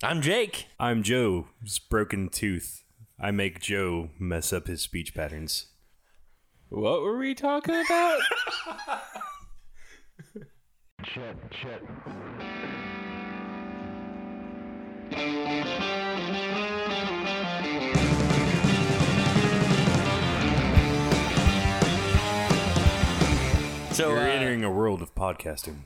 I'm Jake. I'm Joe's broken tooth. I make Joe mess up his speech patterns. What were we talking about? Chet, Chet. so You're uh, entering a world of podcasting.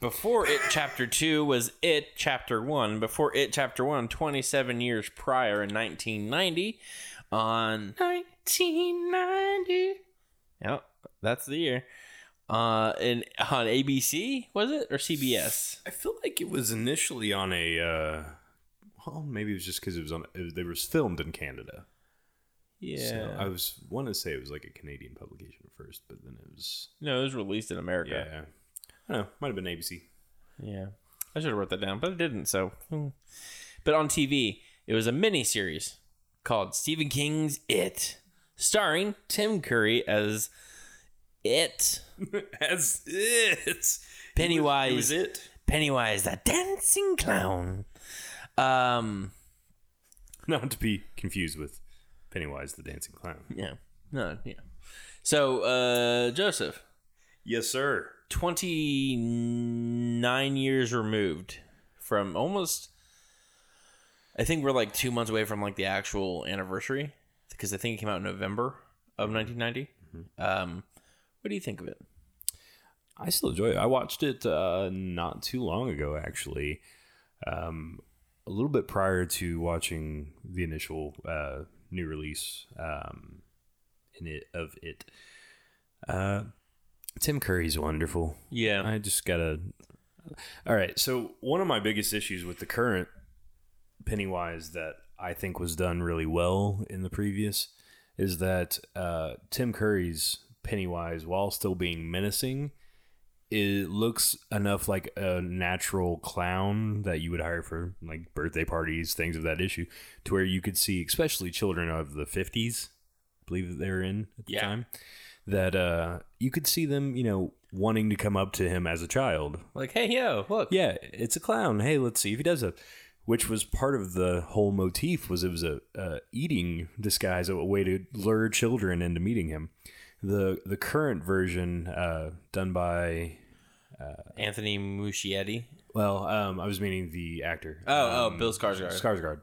Before it chapter 2 was it chapter 1 before it chapter 1 27 years prior in 1990 on 1990 yep that's the year uh in on abc was it or cbs I feel like it was initially on a. Uh, well, maybe it was just because it was on. It was, it was filmed in Canada. yeah So I was want to say it was like a Canadian publication at first, but then it was. no it was released in america Yeah. I don't know. Might have been ABC. Yeah. I should have wrote that down, but I didn't. So, hmm. but on TV, it was a mini series called Stephen King's It, starring Tim Curry as It, As it. Pennywise. It was it. Pennywise the dancing clown. Um, Not to be confused with Pennywise the Dancing Clown. yeah, no, yeah. So, uh, Joseph, Yes, sir. 29 years removed from almost I think we're like 2 months away from like the actual anniversary because I think it came out in November of 1990. Um what do you think of it? I still enjoy it. I watched it uh, not too long ago, actually, um, a little bit prior to watching the initial uh, new release um, in it of it. Uh, Tim Curry's wonderful. Yeah. I just gotta. All right, so one of my biggest issues with the current Pennywise that I think was done really well in the previous is that uh, Tim Curry's Pennywise, while still being menacing, it looks enough like a natural clown that you would hire for like birthday parties, things of that issue, to where you could see, especially children of the fifties, believe that they're in at the Yeah. time, that uh, you could see them, you know, wanting to come up to him as a child. like, "Hey, yo, look." Yeah, it's a clown. Hey, let's see if he does it. Which was part of the whole motif was it was a, a eating disguise, a way to lure children into meeting him. The the current version, uh, done by Anthony Muschietti. well, um, I was meaning the actor. Oh, um, oh, Bill Skarsgård. Skarsgård.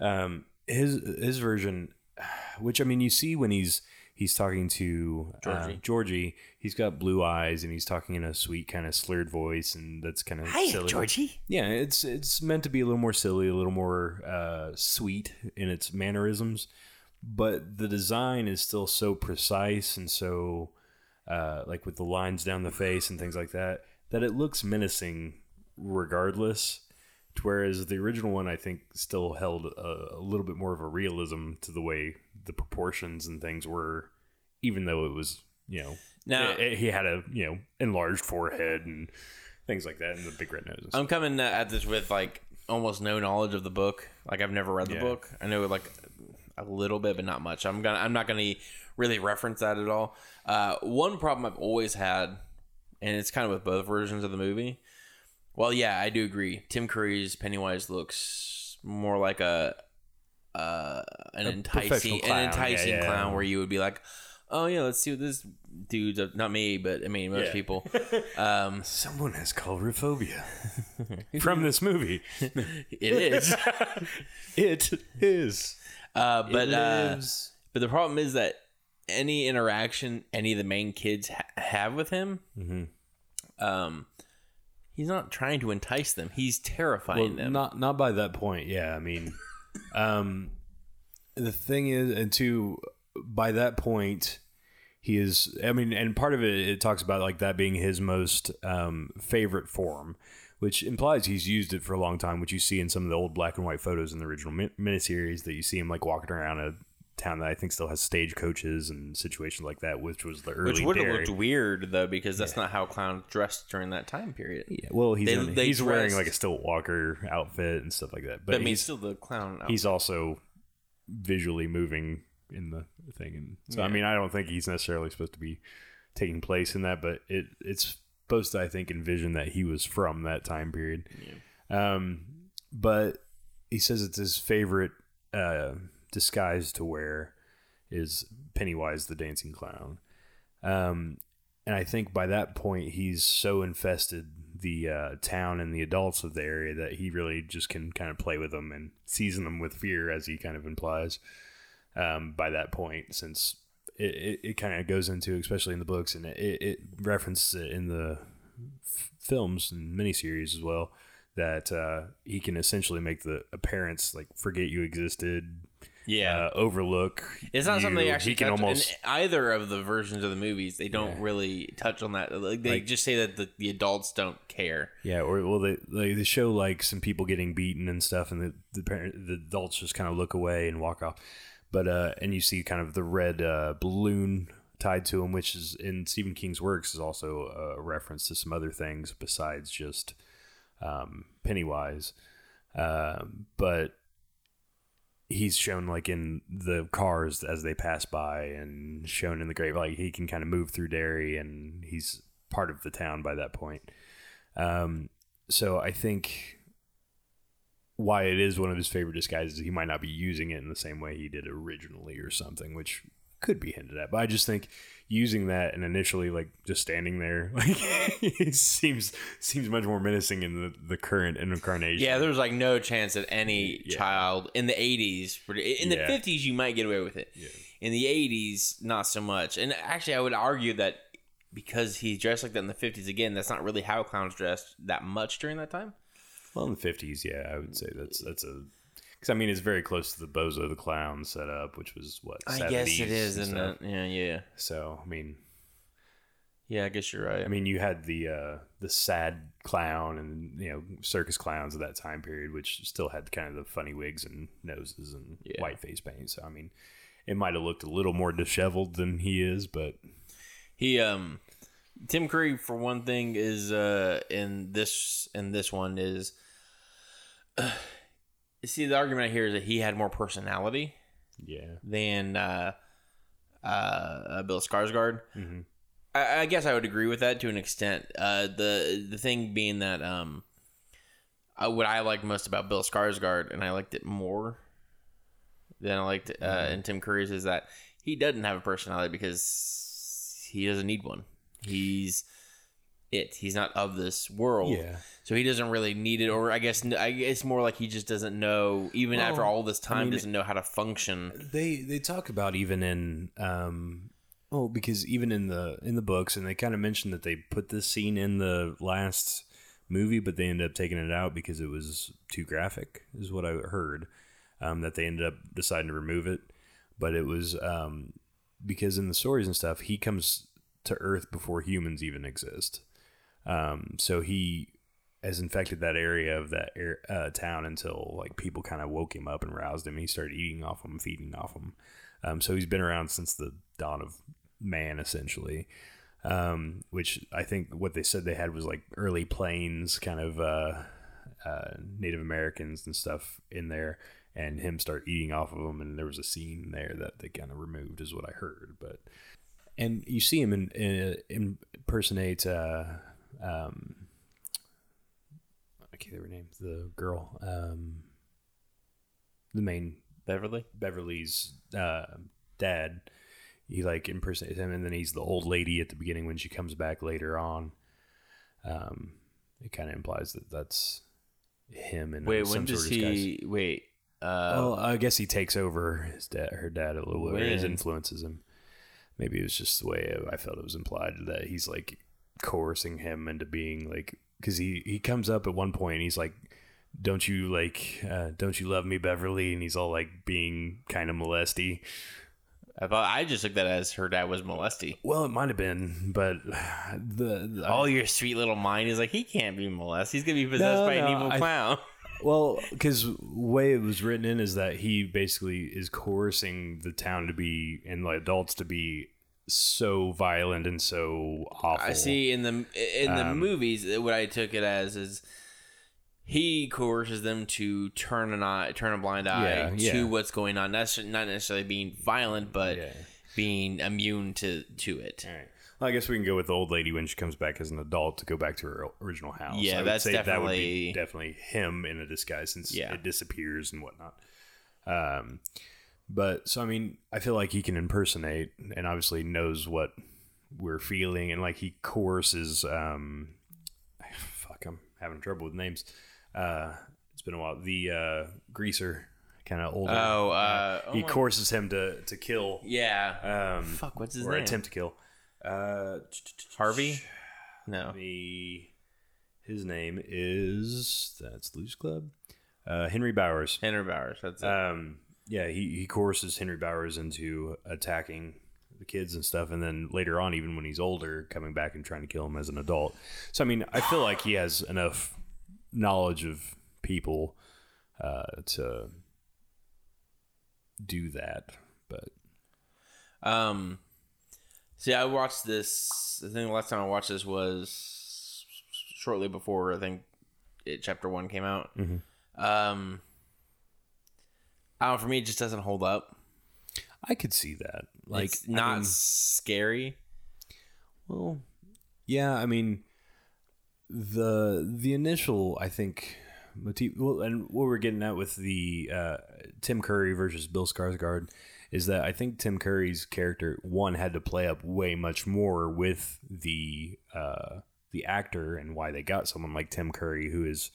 Um, his his version, which I mean, you see when he's he's talking to uh, Georgie. Georgie, he's got blue eyes and he's talking in a sweet kind of slurred voice, and that's kind of silly. Georgie. Yeah, it's it's meant to be a little more silly, a little more uh, sweet in its mannerisms, but the design is still so precise and so uh, like with the lines down the face and things like that that it looks menacing regardless. To Whereas the original one, I think, still held a, a little bit more of a realism to the way the proportions and things were, even though it was, you know, Now- it- it- he had a you know enlarged forehead and things like that, and the big red nose. I'm coming at this with like almost no knowledge of the book. Like I've never read the Yeah. book. I know like a little bit, but not much. I'm gonna I'm not gonna really reference that at all. Uh, one problem I've always had, and it's kind of with both versions of the movie. Well, yeah, I do agree. Tim Curry's Pennywise looks more like a uh, an professional enticing clown. an enticing Yeah, yeah. clown where you would be like, oh yeah, let's see what this dude's. up-" Not me, but I mean most Yeah. people. Um, Someone has coulrophobia from this movie. it is. It is. Uh, but It uh, but the problem is that any interaction any of the main kids ha- have with him, Mm-hmm. um, he's not trying to entice them. He's terrifying well, them. not not by that point. Yeah, I mean, um, the thing is, and two, by that point, he is. I mean, and part of it, it talks about like that being his most um, favorite form, which implies he's used it for a long time. Which you see in some of the old black and white photos in the original min- miniseries that you see him like walking around a town that I think still has stagecoaches and situations like that, which was the early. which would have looked weird though, because that's not how clowns dressed during that time period. Yeah, well, he's They- in- they he's wearing like a Stilt Walker outfit and stuff like that. But But I mean, he's, still the clown. he's also visually moving in the thing, and so I mean, I don't think he's necessarily supposed to be taking place in that, but it it's supposed to, I think, envision that he was from that time period. Yeah. Um, but he says it's his favorite uh, disguise to wear is Pennywise the dancing clown. Um, and I think by that point he's so infested the uh, town and the adults of the area that he really just can kind of play with them and season them with fear, as he kind of implies. Um, by that point, since it, it, it kind of goes into, especially in the books, and it, it references it in the f- films and miniseries as well, that uh, he can essentially make the parents like forget you existed, Yeah. uh, overlook. It's not something they you. actually He can almost in either of the versions of the movies. They don't really touch on that. Like they Like- just say that the, the adults don't care. Yeah, or well, they they, they show like some people getting beaten and stuff, and the the, parent, the adults just kind of look away and walk off. But uh, and you see kind of the red uh, balloon tied to him, which is in Stephen King's works is also a reference to some other things besides just um, Pennywise. Um but he's shown like in the cars as they pass by, and shown in the grave like he can kind of move through Derry, and he's part of the town by that point. Um, so I think why it is one of his favorite disguises, he might not be using it in the same way he did originally or something, which could be hinted at. But I just think using that and initially like just standing there like it seems seems much more menacing in the, the current incarnation. Yeah, there's like no chance that any Yeah. child in the 80s, in the Yeah. 50s, you might get away with it. In the 80s, not so much. And actually, I would argue that because he dressed like that in the 50s, again, that's not really how clowns dressed that much during that time. Well, in the fifties, yeah, I would say that's that's a because I mean it's very close to the Bozo the Clown setup, which was what I guess it is, isn't stuff. it? Yeah, yeah. So I mean, Yeah, I guess you're right. I mean, you had the uh, the sad clown and you know circus clowns of that time period, which still had kind of the funny wigs and noses and Yeah. white face paint. So I mean, it might have looked a little more disheveled than he is, but He um Tim Curry for one thing is uh in this in this one is see the argument I hear is that he had more personality yeah, than uh uh Bill Skarsgård. hmm I, I guess I would agree with that to an extent. Uh the the thing being that um uh, what I liked most about Bill Skarsgård and I liked it more than I liked uh in Tim Curry's is that he doesn't have a personality because he doesn't need one. He's it. He's not of this world. yeah. So he doesn't really need it, or I guess I guess it's more like he just doesn't know, even Well, after all this time, mean- doesn't know how to function. They they talk about even in um well because even in the in the books and they kind of mentioned that they put this scene in the last movie but they ended up taking it out because it was too graphic is what I heard um, that they ended up deciding to remove it but it was um, because in the stories and stuff he comes to Earth before humans even exist um, so he has infected that area of that air, uh, town until like people kind of woke him up and roused him. He started eating off them, feeding off them. Um, so he's been around since the dawn of man, essentially. Um, which I think what they said they had was like early plains kind of uh, uh, Native Americans and stuff in there, and him start eating off of them. And there was a scene there that they kind of removed, is what I heard. But and you see him in, in, impersonate. Uh, um, I can't remember her name. The girl, um, the main Beverly. Beverly's uh, dad. He like impersonates him, and then he's the old lady at the beginning when she comes back later on. Um, it kind of implies that that's him and Wait, some when does sort of disguise. he? Wait. Uh, Well, I guess he takes over his dad, her dad a little bit. His influences him. Maybe it was just the way I felt it was implied that he's like coercing him into being like because he he comes up at one point and he's like, "Don't you like? Uh, don't you love me, Beverly?" And he's all like being kind of molesty. I thought I just took that as her dad was molesty. Well, it might have been, but the, the All your sweet little mind is like he can't be molested. He's gonna be possessed No, by an evil I- clown. Well, because way it was written in is that he basically is coercing the town to be and the adults to be so violent and so awful. I see in the in the Um, movies what I took it as is he coerces them to turn an eye, turn a blind eye Yeah, to yeah. what's going on. That's not necessarily being violent, but Yeah. being immune to to it. All right. I guess we can go with the old lady when she comes back as an adult to go back to her original house. Yeah, I would that's say that would be definitely- definitely him in a disguise since it disappears and whatnot. Um, but so I mean, I feel like he can impersonate and obviously knows what we're feeling, and like he coerces. Um, fuck, I'm having trouble with names. Uh, it's been a while. The uh, greaser, kind of older. Oh, uh, oh he my- coerces him to to kill. Yeah. Um, Fuck, what's his or name? attempt to kill. Uh, Harvey? No. the his name is that's Loose Club. Uh, Henry Bowers. Henry Bowers. That's it. Um, yeah, he he coerces Henry Bowers into attacking the kids and stuff, and then later on, even when he's older, coming back and trying to kill him as an adult. So I mean, I feel like he has enough knowledge of people uh, to do that, but Um, see, I watched this. I think the last time I watched this was shortly before I think it, chapter one came out. Mhm. Um, I don't know. For me, it just doesn't hold up. I could see that. Like Like, it's not I mean- scary. Well, yeah, I mean, the the initial I think motif, well, and what we're getting at with the uh, Tim Curry versus Bill Skarsgård is that I think Tim Curry's character one had to play up way much more with the uh, the actor and why they got someone like Tim Curry who is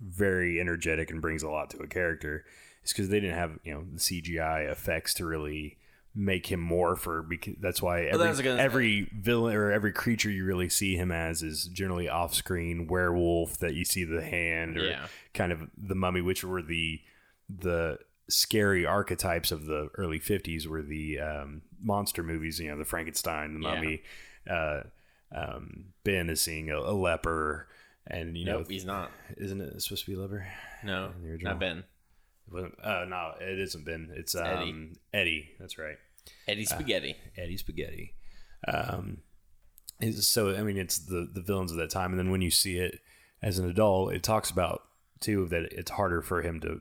very energetic and brings a lot to a character. Is because they didn't have you know the CGI effects to really make him morph because that's why every, that's what I was gonna say. every villain or every creature you really see him as is generally off screen werewolf that you see the hand or Yeah. kind of the mummy which were the the scary archetypes of the early 50s were the um, monster movies you know the frankenstein the Yeah. mummy uh, um, ben is seeing a, a leper and you know Nope, he's not. isn't it supposed to be a leper No, not Ben. Uh, no it isn't ben it's um, Eddie. eddie that's right Eddie Spaghetti. Eddie Spaghetti. Um, so I mean, it's the the villains of that time, and then when you see it as an adult, it talks about too that it's harder for him to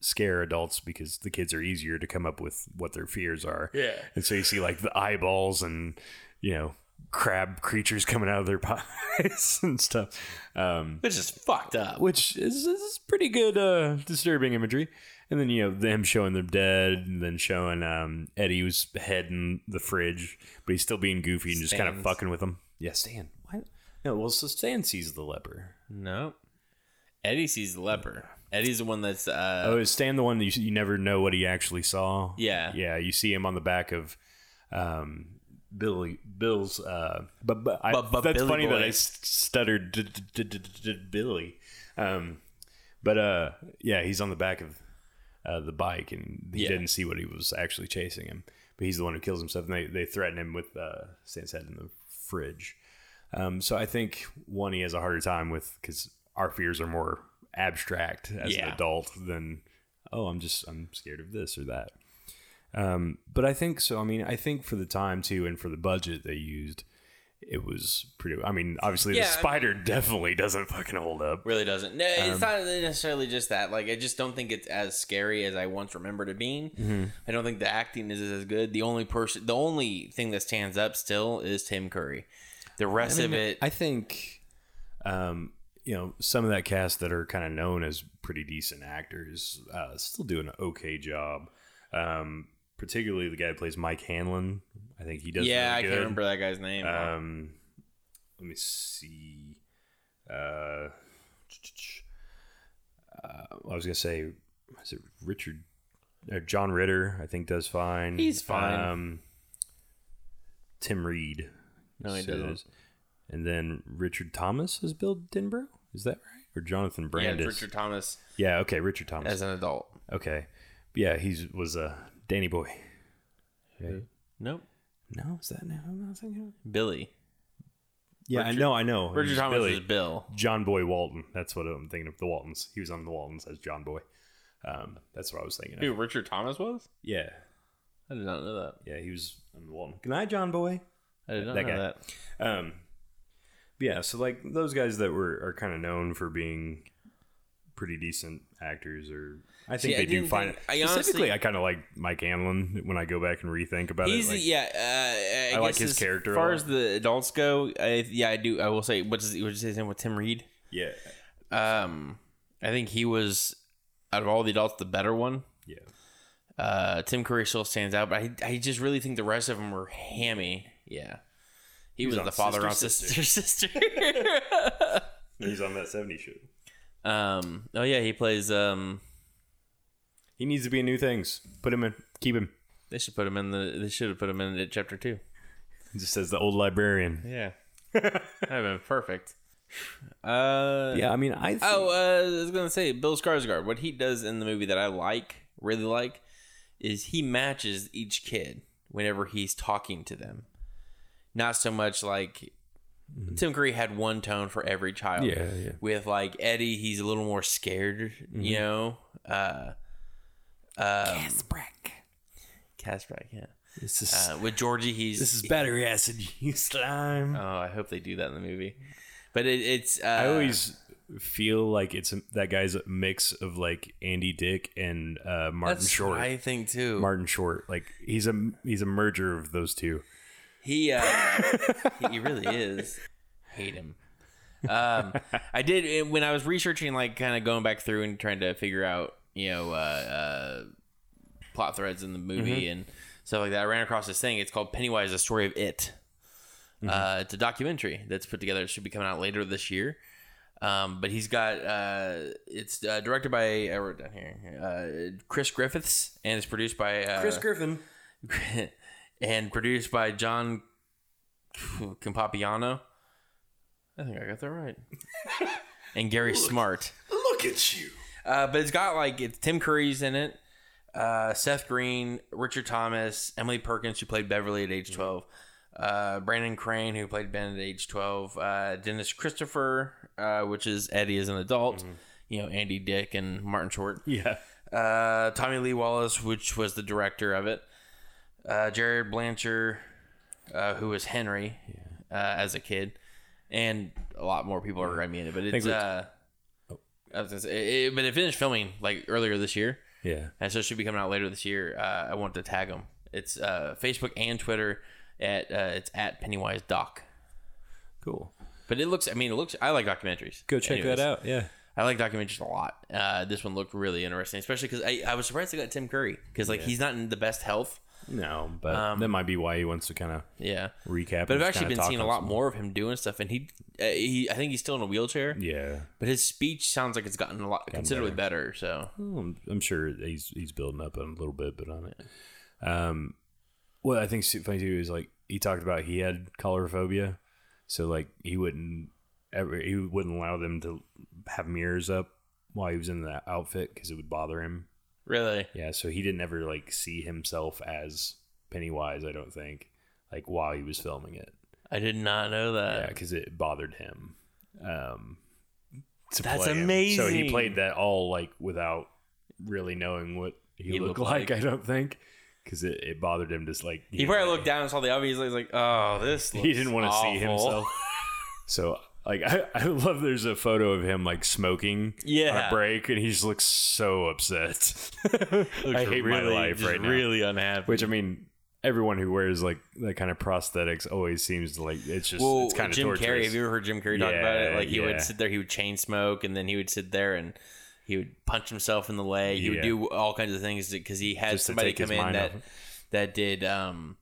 scare adults because the kids are easier to come up with what their fears are. Yeah. and so you see like the eyeballs and you know crab creatures coming out of their eyes and stuff. Um, Which is fucked up. which is, is pretty good uh disturbing imagery and then you know them showing them dead and then showing um eddie's head in the fridge but he's still being goofy and just kind of fucking with him yeah stan What? no well so stan sees the leper No. Eddie sees the leper. Eddie's the one that's uh oh is stan the one that you, you never know what he actually saw Yeah. yeah you see him on the back of um Billy, Bill's, uh, but, but, I, But- but that's Billy funny that I stuttered d- d- d- Billy. Um, but uh, yeah, he's on the back of uh, the bike, and he Yeah. didn't see what he was actually chasing him. But he's the one who kills himself, and they, they threaten him with uh, Stan's head in the fridge. Um, so I think one he has a harder time with because our fears are more abstract as an adult than oh I'm just I'm scared of this or that. Um, but I think so. I mean, I think for the time too, and for the budget they used, it was pretty. I mean, obviously Yeah, the I spider definitely doesn't fucking hold up. really doesn't. No, it's Um, not necessarily just that. Like I just don't think it's as scary as I once remembered it being. Mm-hmm. I don't think the acting is as good. The only person the only thing that stands up still is Tim Curry. The rest I of it I think, um, you know, some of that cast that are kind of known as pretty decent actors uh, still do an okay job. Um, particularly the guy who plays Mike Hanlon. I think he does. Yeah, really I can't remember that guy's name. Um, let me see. Uh, uh, I was gonna say, is it Richard? Uh, John Ritter, I think, does fine. He's fine. Um, Tim Reid. No, he so- doesn't. And then Richard Thomas is Bill Denbrough. Is that right? Or Jonathan yeah, Brandis? it's Richard Thomas Yeah, okay, Richard Thomas. as an adult. okay, yeah, he was a Danny Boy. Right? Nope. No, is that now? I'm not thinking. Of? Billy. Yeah, I know, I know. Richard Thomas Billy. is Bill. John Boy Walton. That's what I'm thinking of. The Waltons. He was on the Waltons as John Boy. Um, that's what I was thinking of. Who Richard Thomas was? Yeah, I did not know that. yeah, he was on the Walton. Good night, John Boy. I did not That know guy. that. Um, yeah, so like those guys that were are kind of known for being pretty decent actors. Or I See, think I they do didn't fine. think- I Specifically, honestly- I kind of like Mike Hanlon when I go back and rethink about it. Like, yeah. Uh, I, I like his as character As far as the adults go, I, yeah, I do. I will say, what's his, what's his name with Tim Reid? yeah, Um, I think he was out of all the adults the better one. yeah. Uh, Tim Curry still stands out, but I, I just really think the rest of them were hammy. Yeah, he, was, the father Sister, on Sister Sister. He's on that 70 show. um, oh yeah, he plays. Um, He needs to be in new things. Put him in. Keep him. they should put him in the. They should have put him in it chapter two. He just says the old librarian. Yeah, that'd have been perfect. Uh, Yeah, I mean, I. Think, Oh, uh, I was gonna say Bill Skarsgård. What he does in the movie that I like, really like, is he matches each kid whenever he's talking to them. Not so much like Tim Curry had one tone for every child. Yeah, yeah. With like Eddie, he's a little more scared. You know. Uh, Kaspbrak. Kaspbrak, yeah. this is Uh, with Georgie, he's this is battery acid, you slime. Oh, I hope they do that in the movie. But it, it's. Uh, I always feel like it's a, that guy's a mix of like Andy Dick and uh, Martin that's Short. I think too. Martin Short, like he's a he's a merger of those two. He uh, he really is. Hate him. Um, I did when I was researching, like kind of going back through and trying to figure out, you know, uh, uh, plot threads in the movie and stuff like that. I ran across this thing. It's called Pennywise: The Story of It. Uh, it's a documentary that's put together. It should be coming out later this year. Um, but he's got uh, it's uh, directed by I wrote down here uh, Chris Griffiths and it's produced by uh, Chris Griffin. and produced by John Campopiano. I think I got that right. and Gary Smart. Look at you. Uh, but it's got like it's Tim Curry's in it, uh, Seth Green, Richard Thomas, Emily Perkins who played Beverly at age twelve, uh, Brandon Crane who played Ben at age twelve, uh, Dennis Christopher, uh, which is Eddie as an adult, you know Andy Dick and Martin Short, Yeah. uh, Tommy Lee Wallace, which was the director of it, uh, Jared Blanchard, uh, who was Henry uh, as a kid, and a lot more people are going to be in it. But it's uh, I was gonna say, it, but it finished filming like earlier this year, Yeah. and so it should be coming out later this year. Uh, I want to tag them. It's uh, Facebook and Twitter at uh, it's at Pennywise Doc. Cool. But it looks, I mean, it looks. I like documentaries. Go check Anyways. that out. Yeah. I like documentaries a lot. Uh, this one looked really interesting, especially because I, I was surprised they got Tim Curry because like he's not in the best health. No, but that might be why he wants to kind of Yeah, recap. but I've actually been seeing a lot more of him doing stuff, and he, uh, he I think he's still in a wheelchair, Yeah. but his speech sounds like it's gotten a lot considerably better. So Well, I'm, I'm sure he's he's building up a little bit, but on it. Um, what I think funny too is like he talked about he had coulrophobia, so like he wouldn't ever he wouldn't allow them to have mirrors up while he was in the outfit because it would bother him. Really, Yeah, so he didn't ever like see himself as Pennywise. I don't think like while he was filming it. I did not know that. Yeah, because it bothered him. Um, That's play him. So he played that all like without really knowing what he, He looked, looked like, like. I don't think, because it, it bothered him. Just like He probably looked down and saw the obvious. He's like, "Oh, this." He didn't want to see himself. so like I, I love there's a photo of him like smoking on Yeah. a break and he just looks so upset. I hate my life right now. Really unhappy. Which I mean, everyone who wears like that kind of prosthetics always seems to like it's just well, it's kind of Jim torturous. Carrey. Have you ever heard Jim Carrey talk about it? Like he yeah. would sit there, he would chain smoke, and then he would sit there and he would punch himself in the leg. He would do all kinds of things because he had Just somebody come in that off that did um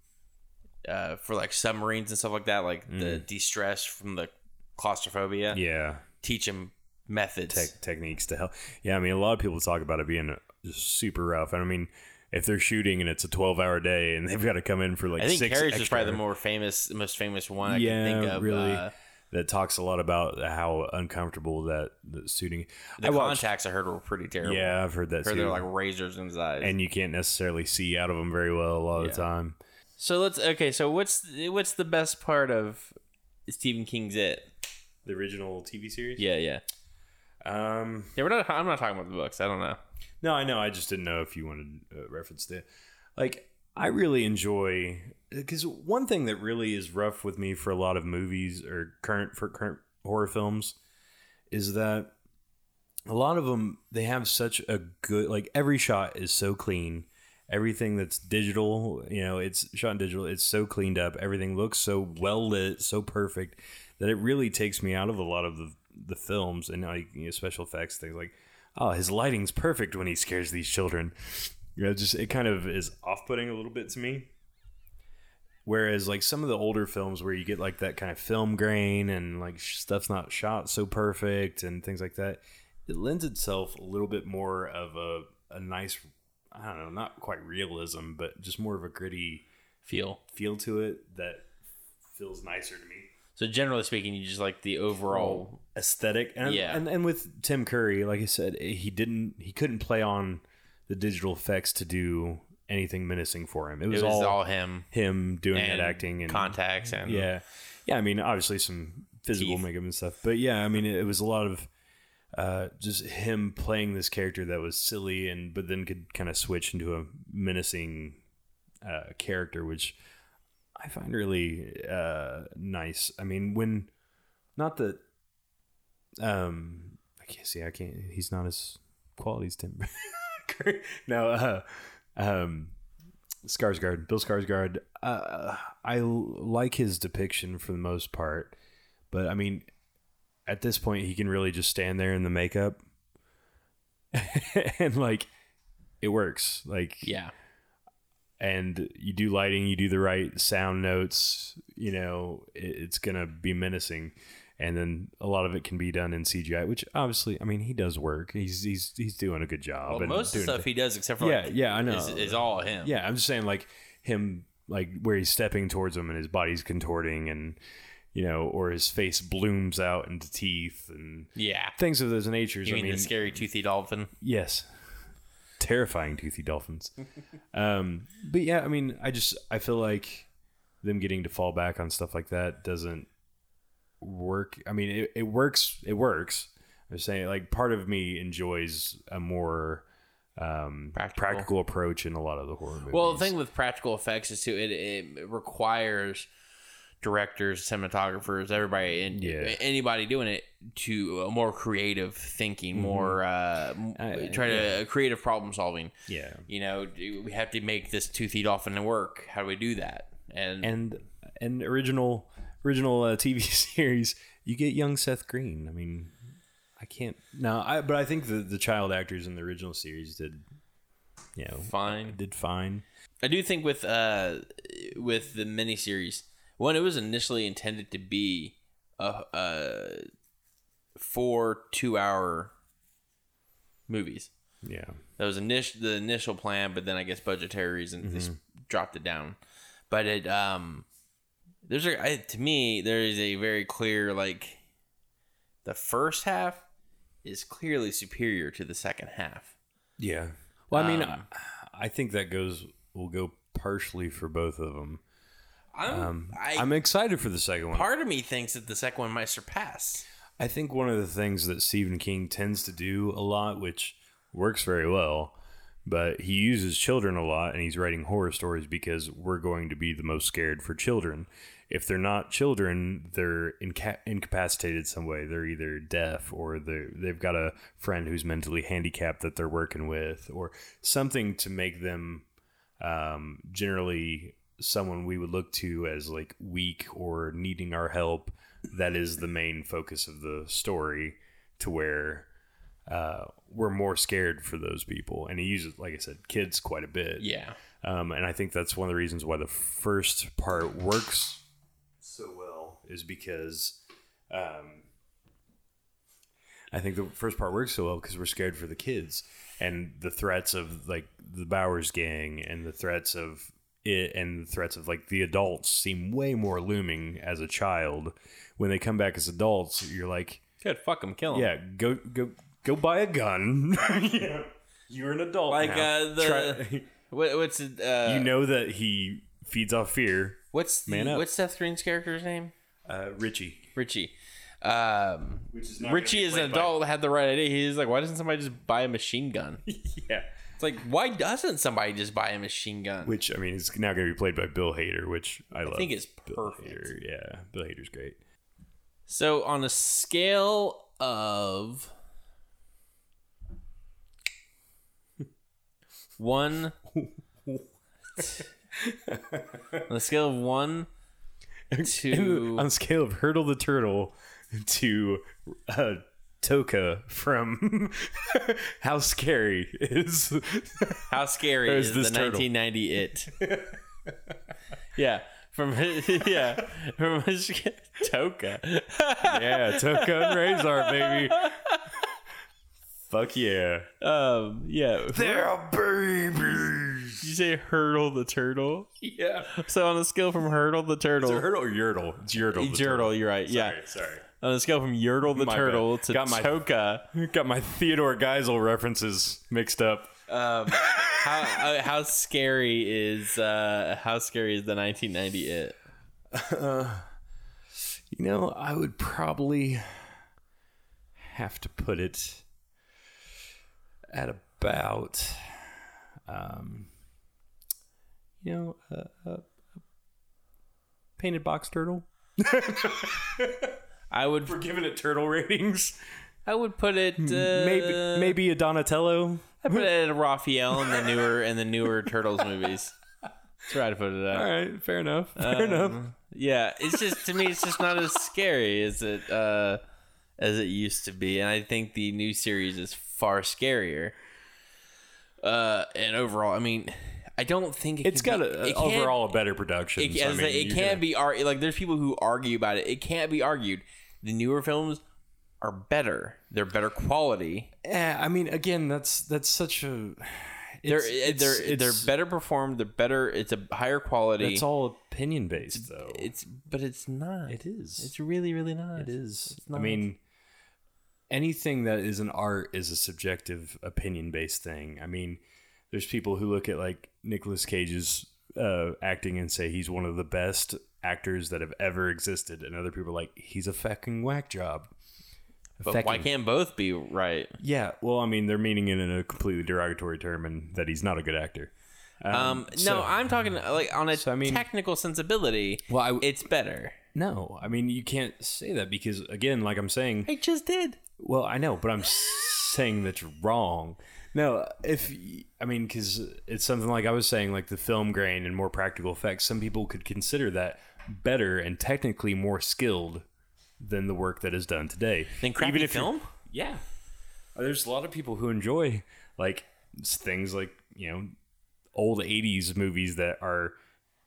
uh for like submarines and stuff like that, like the de-stress from the claustrophobia. Yeah, Teach him methods. tech techniques to help. Yeah, I mean, a lot of people talk about it being just super rough. And I mean, if they're shooting and it's a twelve hour day and they've got to come in for like I think six Carrey's was probably the more famous, most famous one I yeah, can think of. really. Uh, that talks a lot about how uncomfortable that the shooting. the I watched- contacts I heard were pretty terrible. Yeah, I've heard that heard too. they're like razors in his eyes. and you can't necessarily see out of them very well a lot of the time. so let's okay. So what's what's the best part of Stephen King's It? The original TV series. Yeah, yeah, Um. yeah. We're not. I'm not talking about the books. I don't know. No, I know. I just didn't know if you wanted uh, reference to. Like, I really enjoy because one thing that really is rough with me for a lot of movies or current for current horror films is that a lot of them they have such a good like every shot is so clean everything that's digital you know it's shot in digital it's so cleaned up everything looks so well lit so perfect that it really takes me out of a lot of the the films and like you know, special effects things like oh his lighting's perfect when he scares these children you know just it kind of is off-putting a little bit to me Whereas like some of the older films where you get like that kind of film grain and like stuff's not shot so perfect and things like that, it lends itself a little bit more of a, a nice, I don't know, not quite realism, but just more of a gritty Feel. feel to it that feels nicer to me. So generally speaking, you just like the overall. aesthetic and, Yeah. and and with Tim Curry like I said he didn't he couldn't play on the digital effects to do anything menacing for him it It was, was all, all him him doing that acting and contacts and yeah yeah i mean obviously some physical Teeth. makeup and stuff but yeah i mean it, it was a lot of uh, just him playing this character that was silly and but then could kind of switch into a menacing uh, character which i find really uh, nice i mean when not that um i can't see i can't he's not as quality as tim no uh um Skarsgård, Bill Skarsgård. Uh, I like his depiction for the most part, but I mean, at this point, he can really just stand there in the makeup, and like, it works. Like, yeah. And you do lighting, you do the right sound notes. You know, it, it's gonna be menacing, and then a lot of it can be done in CGI, which obviously, I mean, he does work. He's he's he's doing a good job. Well, and most of the stuff he does, except for Yeah, like, yeah, I know. is, is all him. yeah, I'm just saying like him like where he's stepping towards him and his body's contorting and you know, or his face blooms out into teeth and yeah. things of those natures. You I mean, mean, the scary toothy dolphin? yes, terrifying toothy dolphins. um, but yeah, I mean, I just I feel like them getting to fall back on stuff like that doesn't work. I mean, it, it works. It works. I'm saying like part of me enjoys a more um, Practical. practical. approach in a lot of the horror movies. Well, the thing with practical effects is too it, it requires directors, cinematographers, everybody, and Yeah. anybody doing it to a more creative thinking, more uh, Uh, try to creative problem solving. yeah, You know, we have to make this toothy dolphin work. How do we do that? And, and and original original uh, TV series, you get young Seth Green. I mean, I can't no, I but I think the the child actors in the original series did, you know, fine. did fine. I do think with uh with the miniseries, one it was initially intended to be a, a four two hour movies. Yeah, That was initial the initial plan, but then I guess budgetary reasons Mm-hmm. dropped it down. But it um there's a I, to me there is a very clear like the first half is clearly superior to the second half. yeah. Well, I mean, Um, I, I think that goes will go partially for both of them. I'm Um, I, I'm excited for the second one. part of me thinks that the second one might surpass. I think one of the things that Stephen King tends to do a lot, which works very well, but he uses children a lot and he's writing horror stories because we're going to be the most scared for children. If they're not children, they're inca- incapacitated some way. They're either deaf or they're, they've got a friend who's mentally handicapped that they're working with or something to make them um, generally someone we would look to as like weak or needing our help. That is the main focus of the story, to where uh, we're more scared for those people. And he uses, like I said, kids quite a bit. Yeah. Um, and I think that's one of the reasons why the first part works so well is because um, I think the first part works so well because we're scared for the kids and the threats of like the Bowers gang and the threats of it and the threats of like the adults seem way more looming as a child. When they come back as adults, you're like, Good. Fuck them, Kill them. yeah, go go go buy a gun. yeah. You're an adult. Like now. uh, the Try- what, what's it? Uh, you know that he feeds off fear. what's the, man up. what's Seth Green's character's name? Uh, Richie. Richie. Um, Which is Richie as an played by- adult had the right idea. He's like, why doesn't somebody just buy a machine gun? yeah. It's like, why doesn't somebody just buy a machine gun? Which I mean, is now going to be played by Bill Hader, which I, I love. I think it's perfect. Bill Hader. Yeah, Bill Hader's great. So on a scale of one, on a scale of one to on a scale of Hurdle the Turtle to uh, Tokka from How Scary is how scary is this the turtle. 1990 it? yeah, from yeah from Tokka. yeah Tokka and Rahzar baby. Fuck yeah! Um, yeah. They're babies. Did you say hurdle the turtle? Yeah. So on a scale from hurdle the turtle, Hurdle or Yertle? It's Yertle. the Turtle, you're right. Sorry, yeah. sorry. On a scale from Yertle the My turtle bad. to Got my- Tokka, Got my Theodore Geisel references mixed up. um, how uh, how scary is uh how scary is the 1990 it? You know, I would probably have to put it at about, um, you know, a, a, a painted box turtle. I would We're giving it turtle ratings. I would put it uh, Maybe maybe a Donatello. I put it at a Raphael in the newer in the newer Turtles movies. That's where I'd put it at. All right, fair enough. Fair enough. Um, Yeah, it's just to me, it's just not as scary as it uh, as it used to be, and I think the new series is far scarier. Uh, and overall, I mean, I don't think it It's can got be- a, it overall a better production. It, so, I mean, it can't gonna- be ar- like there's people who argue about it. It can't be argued. The newer films are better. They're better quality. Yeah, I mean, again, that's that's such a. They're it's- they're it's- they're better performed. They're better. It's a higher quality. It's all opinion based, though. It's but it's not. It is. It's really really not. It is. It's I mean, anything that is an art is a subjective, opinion based thing. I mean, there's people who look at like Nicolas Cage's uh, acting and say he's one of the best actors that have ever existed, and other people are like he's a fucking whack job. But why Fecking. can't both be right? Yeah, well, I mean, they're meaning it in a completely derogatory term, and that he's not a good actor. Um, so- no, I'm talking like on a So, I mean- technical sensibility. Well, I- it's better. No, I mean, you can't say that because, again, like I'm saying, I just did. Well, I know, but I'm saying that's wrong. No, if I mean, because it's something like I was saying, like the film grain and more practical effects. Some people could consider that better and technically more skilled than the work that is done today. Then crappy Even if film. yeah, uh, there's a lot of people who enjoy like things like you know old '80s movies that are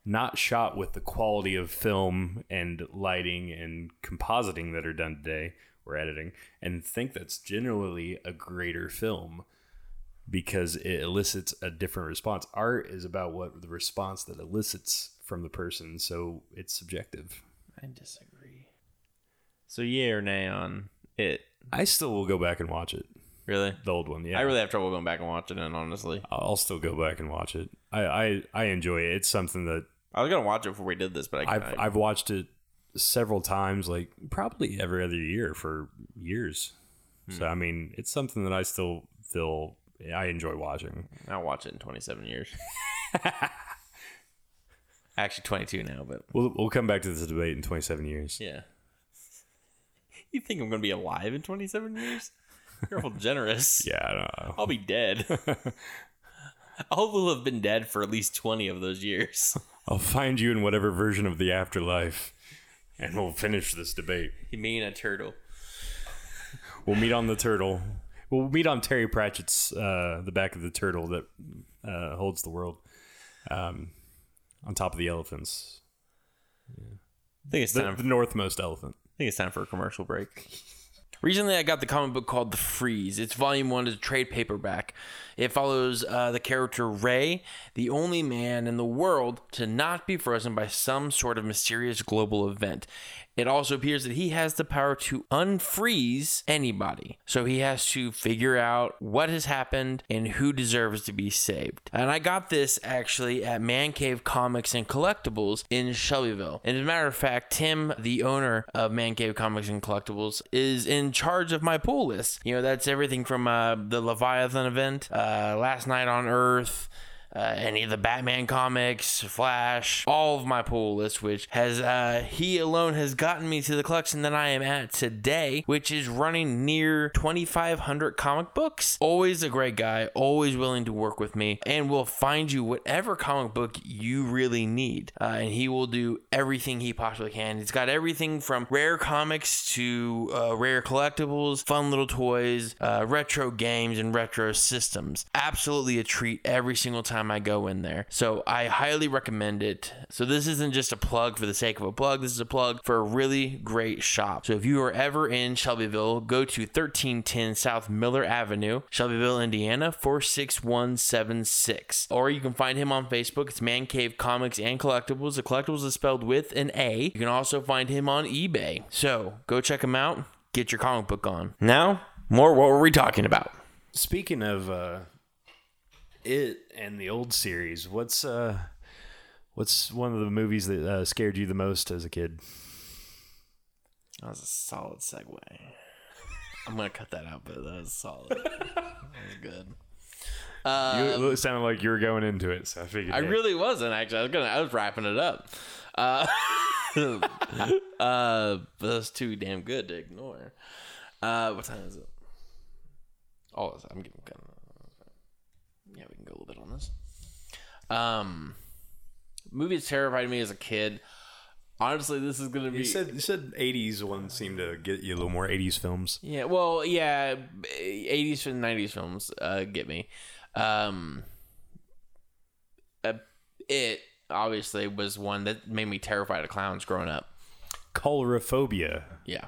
not shot with the quality of film and lighting and compositing that are done today or editing and think that's generally a greater film because it elicits a different response art is about what the response that elicits from the person so it's subjective I disagree. So yeah or nay on it? i still will go back and watch it Really? the old one yeah I really have trouble going back and watching it. Honestly, i'll still go back and watch it i i, I enjoy it it's something that I was gonna watch it before we did this, but I, I've I I've watched it several times, like probably every other year for years. So hmm. I mean, it's something that I still feel I enjoy watching. I'll watch it in 27 years. Actually, 22 now, but We'll we'll come back to this debate in 27 years. yeah. You think I'm gonna be alive in 27 years? You're awful generous. Yeah, I don't know. I'll be dead. I will have been dead for at least 20 of those years. I'll find you in whatever version of the afterlife, and we'll finish this debate. You mean a turtle? We'll meet on the turtle. We'll meet on Terry Pratchett's uh, the back of the turtle that uh, holds the world, um, on top of the elephants, I think it's the, time. the northmost elephant. I think it's time for a commercial break. Recently, I got the comic book called The Freeze. It's volume one, it's a trade paperback. It follows uh, the character Ray, the only man in the world to not be frozen by some sort of mysterious global event. It also appears that he has the power to unfreeze anybody. So he has to figure out what has happened and who deserves to be saved. And I got this actually at Man Cave Comics and Collectibles in Shelbyville. And as a matter of fact, Tim, the owner of Man Cave Comics and Collectibles, is in charge of my pull list. You know, that's everything from uh, the Leviathan event, uh, Last Night on Earth. Uh, any of the Batman comics, Flash, all of my pull list, which has uh, he alone has gotten me to the collection that I am at today, which is running near 2,500 comic books. Always a great guy, always willing to work with me, and will find you whatever comic book you really need. Uh, and he will do everything he possibly can. He's got everything from rare comics to uh, rare collectibles, fun little toys, uh, retro games, and retro systems. Absolutely a treat every single time I go in there. So I highly recommend it. So this isn't just a plug for the sake of a plug. This is a plug for a really great shop. So if you are ever in Shelbyville, go to 1310 South Miller Avenue, Shelbyville, Indiana 46176. Or you can find him on Facebook. It's Man Cave Comics and Collectibles. The collectibles is spelled with an A. You can also find him on eBay. So go check him out. Get your comic book on. Now, more what were we talking about? Speaking of uh, it and the old series, what's uh, what's one of the movies that uh, scared you the most as a kid? That was a solid segue. I'm gonna cut that out, but that was solid. that was good. Uh, you, it sounded like you were going into it, so I figured. I hey, really wasn't actually. I was gonna. I was wrapping it up. Uh, uh, but that's too damn good to ignore. Uh, what time is it? Oh, I'm getting kind of. Yeah, we can go a little bit on this. Um, movies terrified me as a kid. Honestly, this is gonna be. You said you said '80s one seemed to get you a little more '80s films. Yeah, well, yeah, eighties and nineties films uh, get me. Um, uh, it obviously was one that made me terrified of clowns growing up. Coulrophobia. Yeah,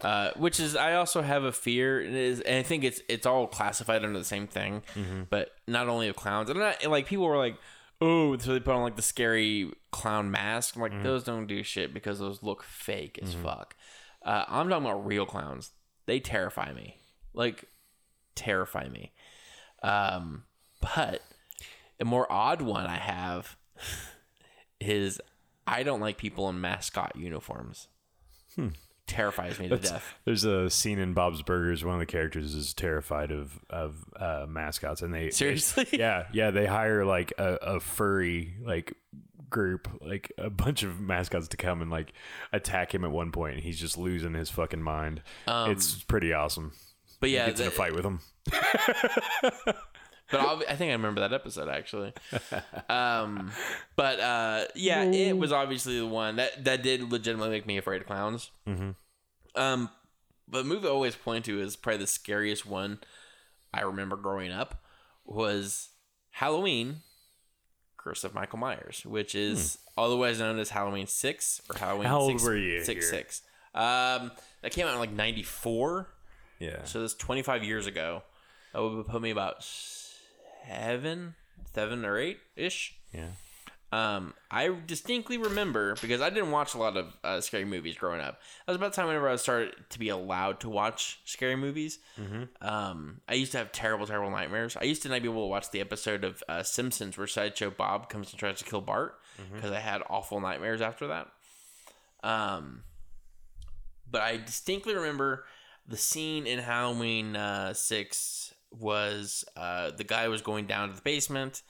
uh, which is I also have a fear, and, is, and I think it's it's all classified under the same thing, but not only of clowns. And not, like people were like, "Oh," so they put on like the scary clown mask. I'm like, those don't do shit because those look fake as fuck. Uh, I'm talking about real clowns. They terrify me, like terrify me. Um, but the more odd one I have is I don't like people in mascot uniforms. Terrifies me to death. There's a scene in Bob's Burgers. One of the characters is terrified of of uh, mascots, and they Seriously? they- yeah, yeah. They hire like a, a furry like group, like a bunch of mascots to come and like attack him at one point, and he's just losing his fucking mind. it's pretty awesome. But He Um, yeah, gets in a the- fight with him. but I'll, I think I remember that episode actually. Um, but uh, yeah, it was obviously the one that that did legitimately make me afraid of clowns. Mm-hmm. Um, but the movie I always point to is probably the scariest one I remember growing up was Halloween. Curse of Michael Myers, which is otherwise known as Halloween Six or Halloween. How old 6, were you Six here? Six. Um, that came out in like '94. Yeah, So that's 25 years ago. That would put me about seven, seven or eight ish. yeah. Um, I distinctly remember because I didn't watch a lot of uh, scary movies growing up. That was about the time whenever I started to be allowed to watch scary movies. Um, I used to have terrible, terrible nightmares. I used to not be able to watch the episode of uh, Simpsons where Sideshow Bob comes and tries to kill Bart because I had awful nightmares after that. Um, but I distinctly remember the scene in Halloween uh, Six was uh, the guy was going down to the basement.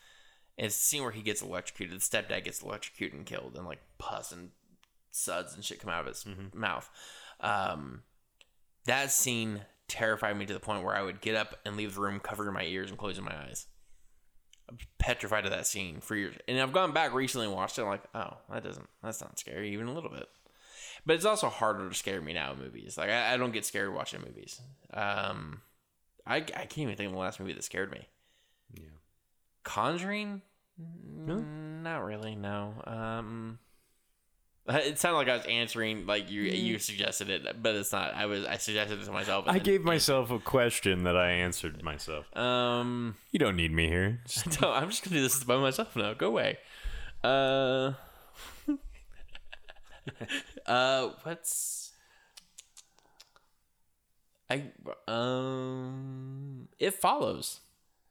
And it's the scene where he gets electrocuted. The stepdad gets electrocuted and killed, and like pus and suds and shit come out of his mouth. Um, that scene terrified me to the point where I would get up and leave the room covering my ears and closing my eyes. I'm petrified of that scene for years. And I've gone back recently and watched it. I'm like, oh, that doesn't, that's not scary even a little bit. But it's also harder to scare me now in movies. Like I, I don't get scared watching movies. Um, I, I can't even think of the last movie that scared me. Yeah. Conjuring? Mm, Not really. No. Um, it sounded like I was answering like you you suggested it, but it's not. I was I suggested it to myself. I then- gave myself a question that I answered myself. Um, You don't need me here. Just- no, I'm just gonna do this by myself now. Go away. Uh, uh, what's I um it follows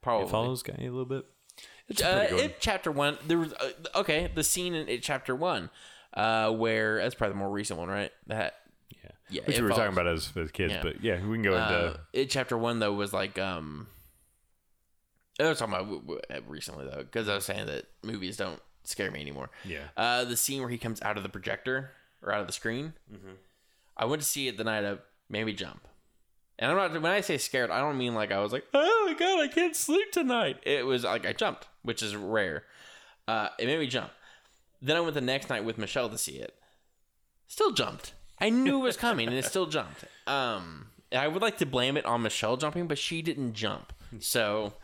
probably It follows guy a little bit. It's uh, pretty good. one. it chapter one there was uh, okay the scene in it chapter one uh where that's probably the more recent one right that yeah, yeah, which we were talking about as, as kids. Yeah. But yeah, we can go uh, into. it chapter one though was like um I was talking about uh, recently though, because I was saying that movies don't scare me anymore. Yeah. Uh, the scene where he comes out of the projector or out of the screen. Mm-hmm. I went to see it the night of. Made me jump. And I'm not when I say scared, I don't mean like I was like, oh my god, I can't sleep tonight. It was like I jumped, which is rare. Uh, it made me jump. Then I went the next night with Michelle to see it. Still jumped. I knew it was coming, and it still jumped. Um, I would like to blame it on Michelle jumping, but she didn't jump. So,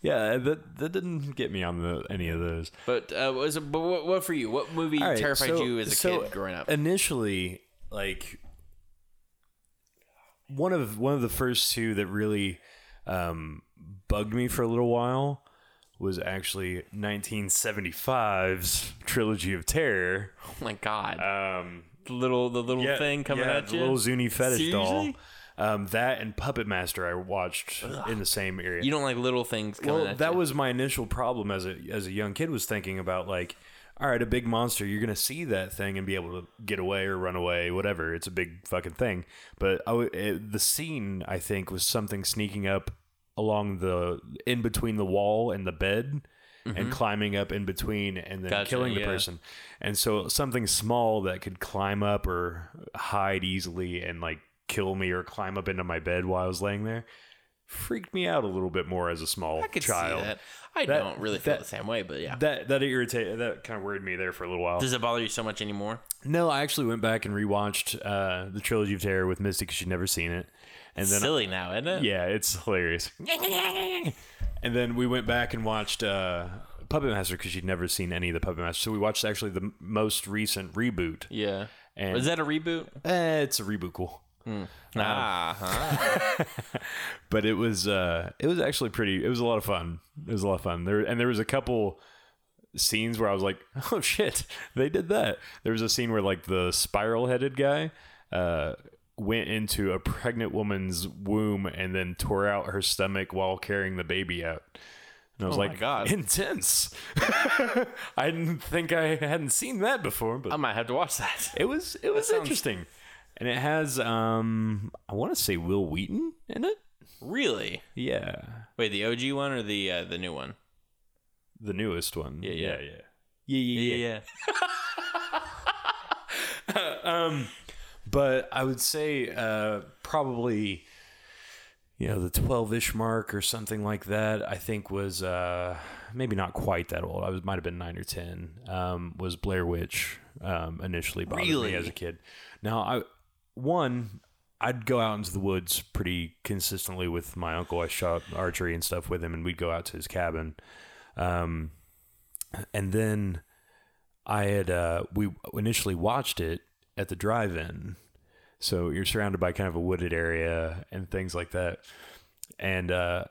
Yeah, that that didn't get me on the any of those. but uh, was it, but what, what for you? What movie right, terrified so- you as a so kid growing up? Initially, like one of one of the first two that really um, bugged me for a little while was actually 1975's Trilogy of Terror. oh my god, Um, the little the little thing coming yeah, at the you. little Zuni fetish doll. Um, that and Puppet Master I watched in the same area. You don't like little things coming well, at that you. was my initial problem as a as a young kid was thinking about like, all right, a big monster, you're gonna see that thing and be able to get away or run away, whatever. It's a big fucking thing. But I it, the scene I think was something sneaking up along the in between the wall and the bed. And climbing up in between and then Mm-hmm. Gotcha, killing the yeah. person. And so something small that could climb up or hide easily and like kill me or climb up into my bed while I was laying there freaked me out a little bit more as a small I could child. see that. I That- don't really feel that- the same way, but yeah. That that irritated that kind of worried me there for a little while. Does it bother you so much anymore? no, I actually went back and rewatched uh, the trilogy of terror with Misty because she'd never seen it, and then Silly now, isn't it? yeah, it's hilarious. and then we went back and watched uh, Puppet Master because she'd never seen any of the Puppet Master. So we watched actually the m- most recent reboot. Yeah. And- Is that a reboot? Eh, it's a reboot, cool. Ah, huh. but it was uh it was actually pretty it was a lot of fun. It was a lot of fun. There and there was a couple scenes where i was like oh shit they did that. There was a scene where like the spiral headed guy uh went into a pregnant woman's womb and then tore out her stomach while carrying the baby out. And i was Oh like God. intense. I didn't think i hadn't seen that before but I might have to watch that. it was it was sounds- interesting and it has um i want to say Wil Wheaton in it Really? yeah Wait, the OG one or the uh, the new one? The newest one. Yeah, yeah. yeah. Yeah, yeah, yeah. yeah. But I would say uh, probably, you know, the 12 ish mark or something like that, I think was uh, maybe not quite that old. I was might have been nine or 10. Um, was Blair Witch um, initially bothered Really? me as a kid. Now, I one, I'd go out into the woods pretty consistently with my uncle. I shot archery and stuff with him, and we'd go out to his cabin. Um, and then I had uh, we initially watched it at the drive-in, so you're surrounded by kind of a wooded area and things like that. And uh,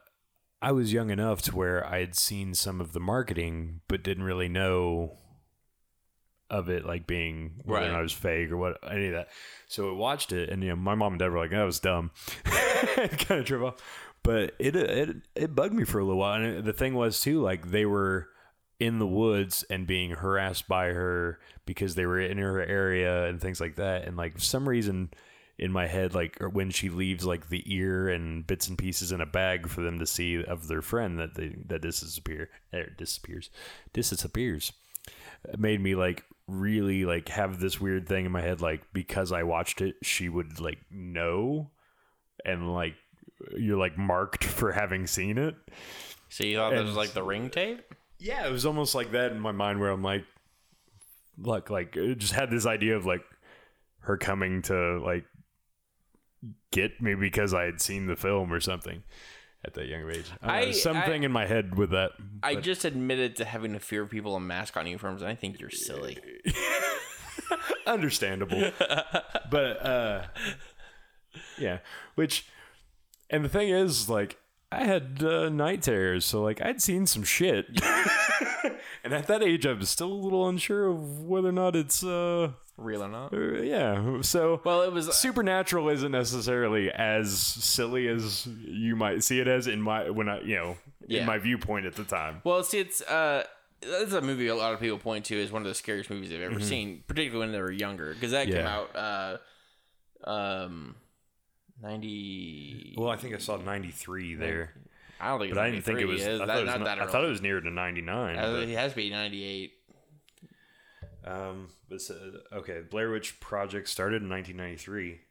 I was young enough to where I had seen some of the marketing, but didn't really know of it like being whether or not it was fake or what any of that. So I watched it, and you know, my mom and dad were like, "That was dumb," kind of trip off. But it it it bugged me for a little while, and the thing was too, like they were in the woods and being harassed by her because they were in her area and things like that. And like for some reason in my head, like or when she leaves like the ear and bits and pieces in a bag for them to see of their friend that they that disappear er, disappears disappears it made me like really like have this weird thing in my head like because I watched it she would like know and like you're like marked for having seen it. So you thought that was like the ring tape? Yeah, it was almost like that in my mind where I'm like, like, like, it just had this idea of like her coming to like get me because I had seen the film or something at that young age. I, I- something in my head with that. I just admitted to having a fear of people in mask on uniforms, and I think you're silly. understandable but uh yeah which and the thing is like i had uh, night terrors so like i'd seen some shit and at that age i was still a little unsure of whether or not it's uh Real or not? uh, yeah so Well, it was. supernatural isn't necessarily as silly as you might see it as in my when i you know Yeah. in my viewpoint at the time Well, see, it's uh, that's a movie a lot of people point to as one of the scariest movies they've ever Mm-hmm. seen, particularly when they were younger, because that came out uh, um, ninety. well i think i saw 93 there I don't think. but I didn't think it was. I, thought it was not that I thought it was near to ninety nine. Uh, it has to be ninety eight. Um, but so- okay, Blair Witch Project started in 1993.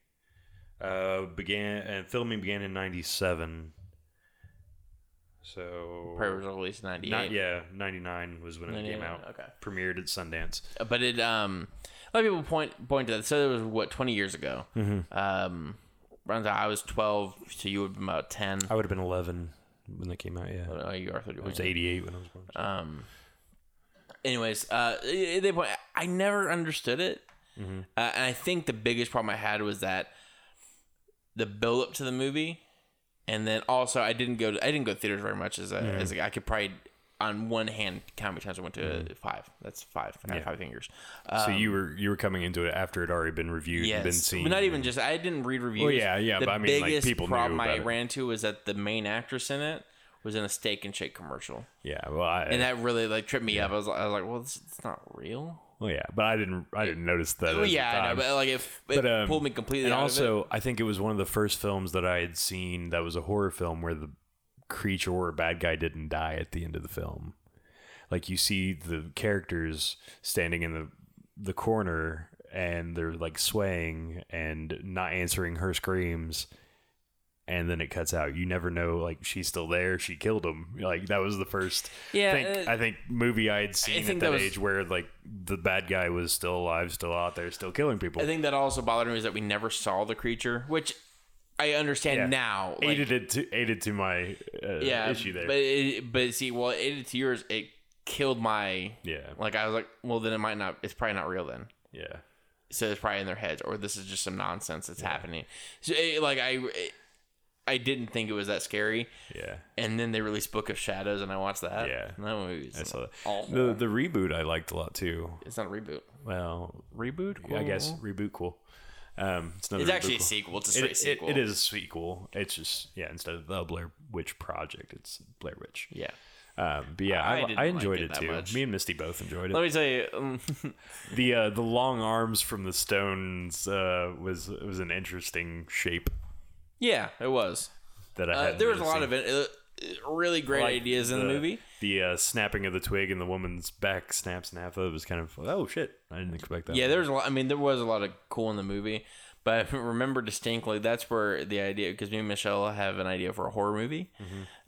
Uh, began and filming began in '97. So Probably was released in ninety not yeah, '99 was when it came out. okay. premiered at Sundance. but it um a lot of people point point to that. So it was what twenty years ago. Mm-hmm. Um, runs out. I was twelve, so you would have been about ten. I would have been 11 when that came out. Yeah, Oh, you are thirty it was 88 when I was born. Um. Anyways, uh, they point. I never understood it, Mm-hmm. uh, and I think the biggest problem I had was that the build up to the movie, and then also I didn't go. To, I didn't go to theaters very much as a, Mm-hmm. as a, I could probably on one hand count how many times I went to five. That's five. Yeah. five fingers. so you were you were coming into it after it already been reviewed and been seen. but not even just. I didn't read reviews. yeah, yeah, The but I mean, like, people problem I it. ran into was that the main actress in it was in a Steak and Shake commercial, Yeah, well, I, and that really like tripped me up. I was, I was like, well, it's not real. Well, yeah, but I didn't I didn't notice that. The yeah, I know, but like if it But, um, pulled me completely and out also of it. I think it was one of the first films that I had seen that was a horror film where the creature or bad guy didn't die at the end of the film. Like you see the characters standing in the the corner and they're like swaying and not answering her screams and then it cuts out. You never know like she's still there, she killed him. Like that was the first Yeah, think, uh, I think movie I had seen think at that that, was- age where like the bad guy was still alive, still out there, still killing people. I think that also bothered me is that we never saw the creature, which I understand Yeah. now. like- aided it to aided to my uh, yeah, issue there. But it, but see, well, it aided to yours. It killed my. yeah, Like I was like, well, then it might not. It's probably not real then. yeah, so it's probably in their heads, or this is just some nonsense that's happening. So, it, like I, it, I didn't think it was that scary, yeah. and then they released Book of Shadows, and I watched that. Yeah. And that movie. I saw that. awful. The the reboot I liked a lot too. It's not a reboot. Well, Reboot? Cool. I guess reboot cool. Um, it's another It's actually a sequel. It's a straight it- sequel. it is a sequel. It's just yeah, instead of the Blair Witch Project, it's Blair Witch. Yeah. Um, but yeah, I I, I, like enjoyed it it, too. much. Me and Misty both enjoyed it. Let me tell you. Um, The uh, the long arms from the stones uh, was was an interesting shape yeah, it was. that I Uh, there was a lot of it, uh, really great like ideas in the movie. The uh, snapping of the twig and the woman's back snaps in half. That was kind of oh shit! I didn't expect that. Yeah, there was a lot. I mean, there was a lot of cool in the movie, but I remember distinctly that's where the idea because me and Michelle have an idea for a horror movie,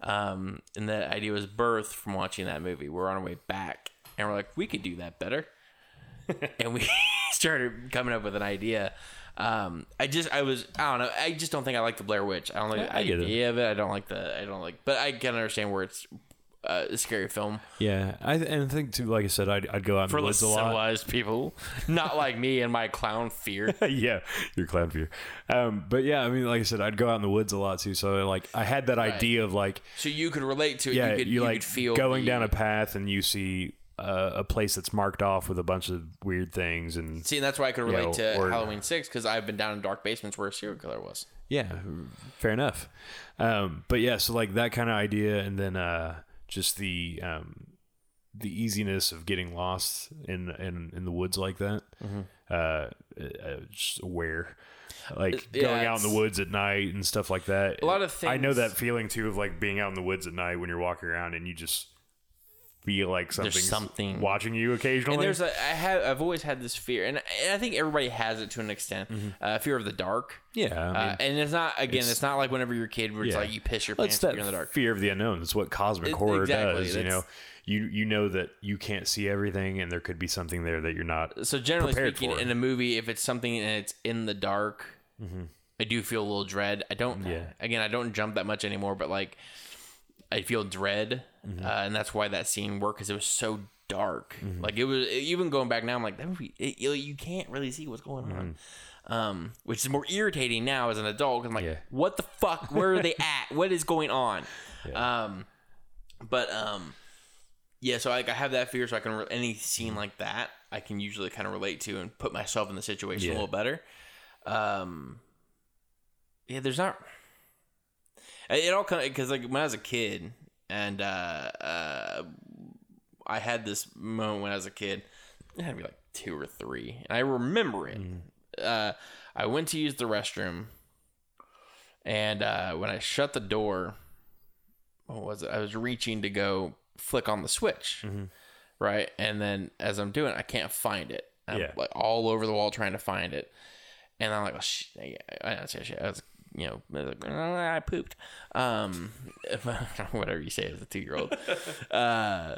um, and that idea was birthed from watching that movie. We're on our way back, and we're like, we could do that better, and we started coming up with an idea. Um, I just, I was, I don't know, I just don't think I like the Blair Witch. I don't like the I get it. idea of it. I don't like the, I don't like, but I can understand where it's uh, a scary film yeah. I and I think too. Like I said, I'd, I'd go out in for the the woods a lot. civilized people, not like me and my clown fear. yeah, your clown fear. Um, but yeah, I mean, like I said, I'd go out in the woods a lot too. So like, I had that idea of like, So you could relate to it. yeah, you could, you, you like could feel going the- down a path and you see uh, a place that's marked off with a bunch of weird things and See, and that's why I could relate Yeah, to or- Halloween Six because I've been down in dark basements where a serial killer was. yeah, fair enough. Um, but yeah, so like that kind of idea, and then uh, just the um, the easiness of getting lost in in, in the woods like that. Mm-hmm. Uh, uh, just aware. Like yeah, going out in the woods at night and stuff like that. A lot of things. I know that feeling too of like being out in the woods at night when you're walking around and you just feel like something's something- watching you occasionally. And there's a I have I've always had this fear, and I think everybody has it to an extent. Uh, fear of the dark. yeah, Mm-hmm. I mean, uh, and it's not again. It's, it's- not like whenever you're a kid where it's Yeah. like you piss your pants that in the dark. fear of the unknown. It's what cosmic It- horror exactly, does. You know, you you know that you can't see everything, and there could be something there that you're not. So generally speaking, for. in a movie, if it's something and it's in the dark, I do feel a little dread. I don't. Mm-hmm. Yeah. Again, I don't jump that much anymore, but like, I feel dread, Mm-hmm. uh, and that's why that scene worked because it was so dark. Mm-hmm. Like it was even going back now. I'm like that movie. It, you, can't really see what's going on. Um, which is more irritating now as an adult. I'm like, Mm-hmm. Yeah. what the fuck? Where are they at? What is going on? Um, but um, yeah. So like I have that fear, so I can re- any scene like that I can usually kind of relate to and put myself in the situation Yeah. a little better. Um, yeah, there's not. It all kind of because like when I was a kid and uh, uh, I had this moment when I was a kid. It had to be like two or three, and I remember it. Uh, I went to use the restroom, and uh, when I shut the door, what was it? I was reaching to go flick on the switch, Mm-hmm. right? And then as I'm doing, it, I can't find it. I'm Yeah. like all over the wall trying to find it, and I'm like, oh shit! I shit. I was, you know, I, like, "Oh, I pooped. Um, whatever you say as a two year old. uh,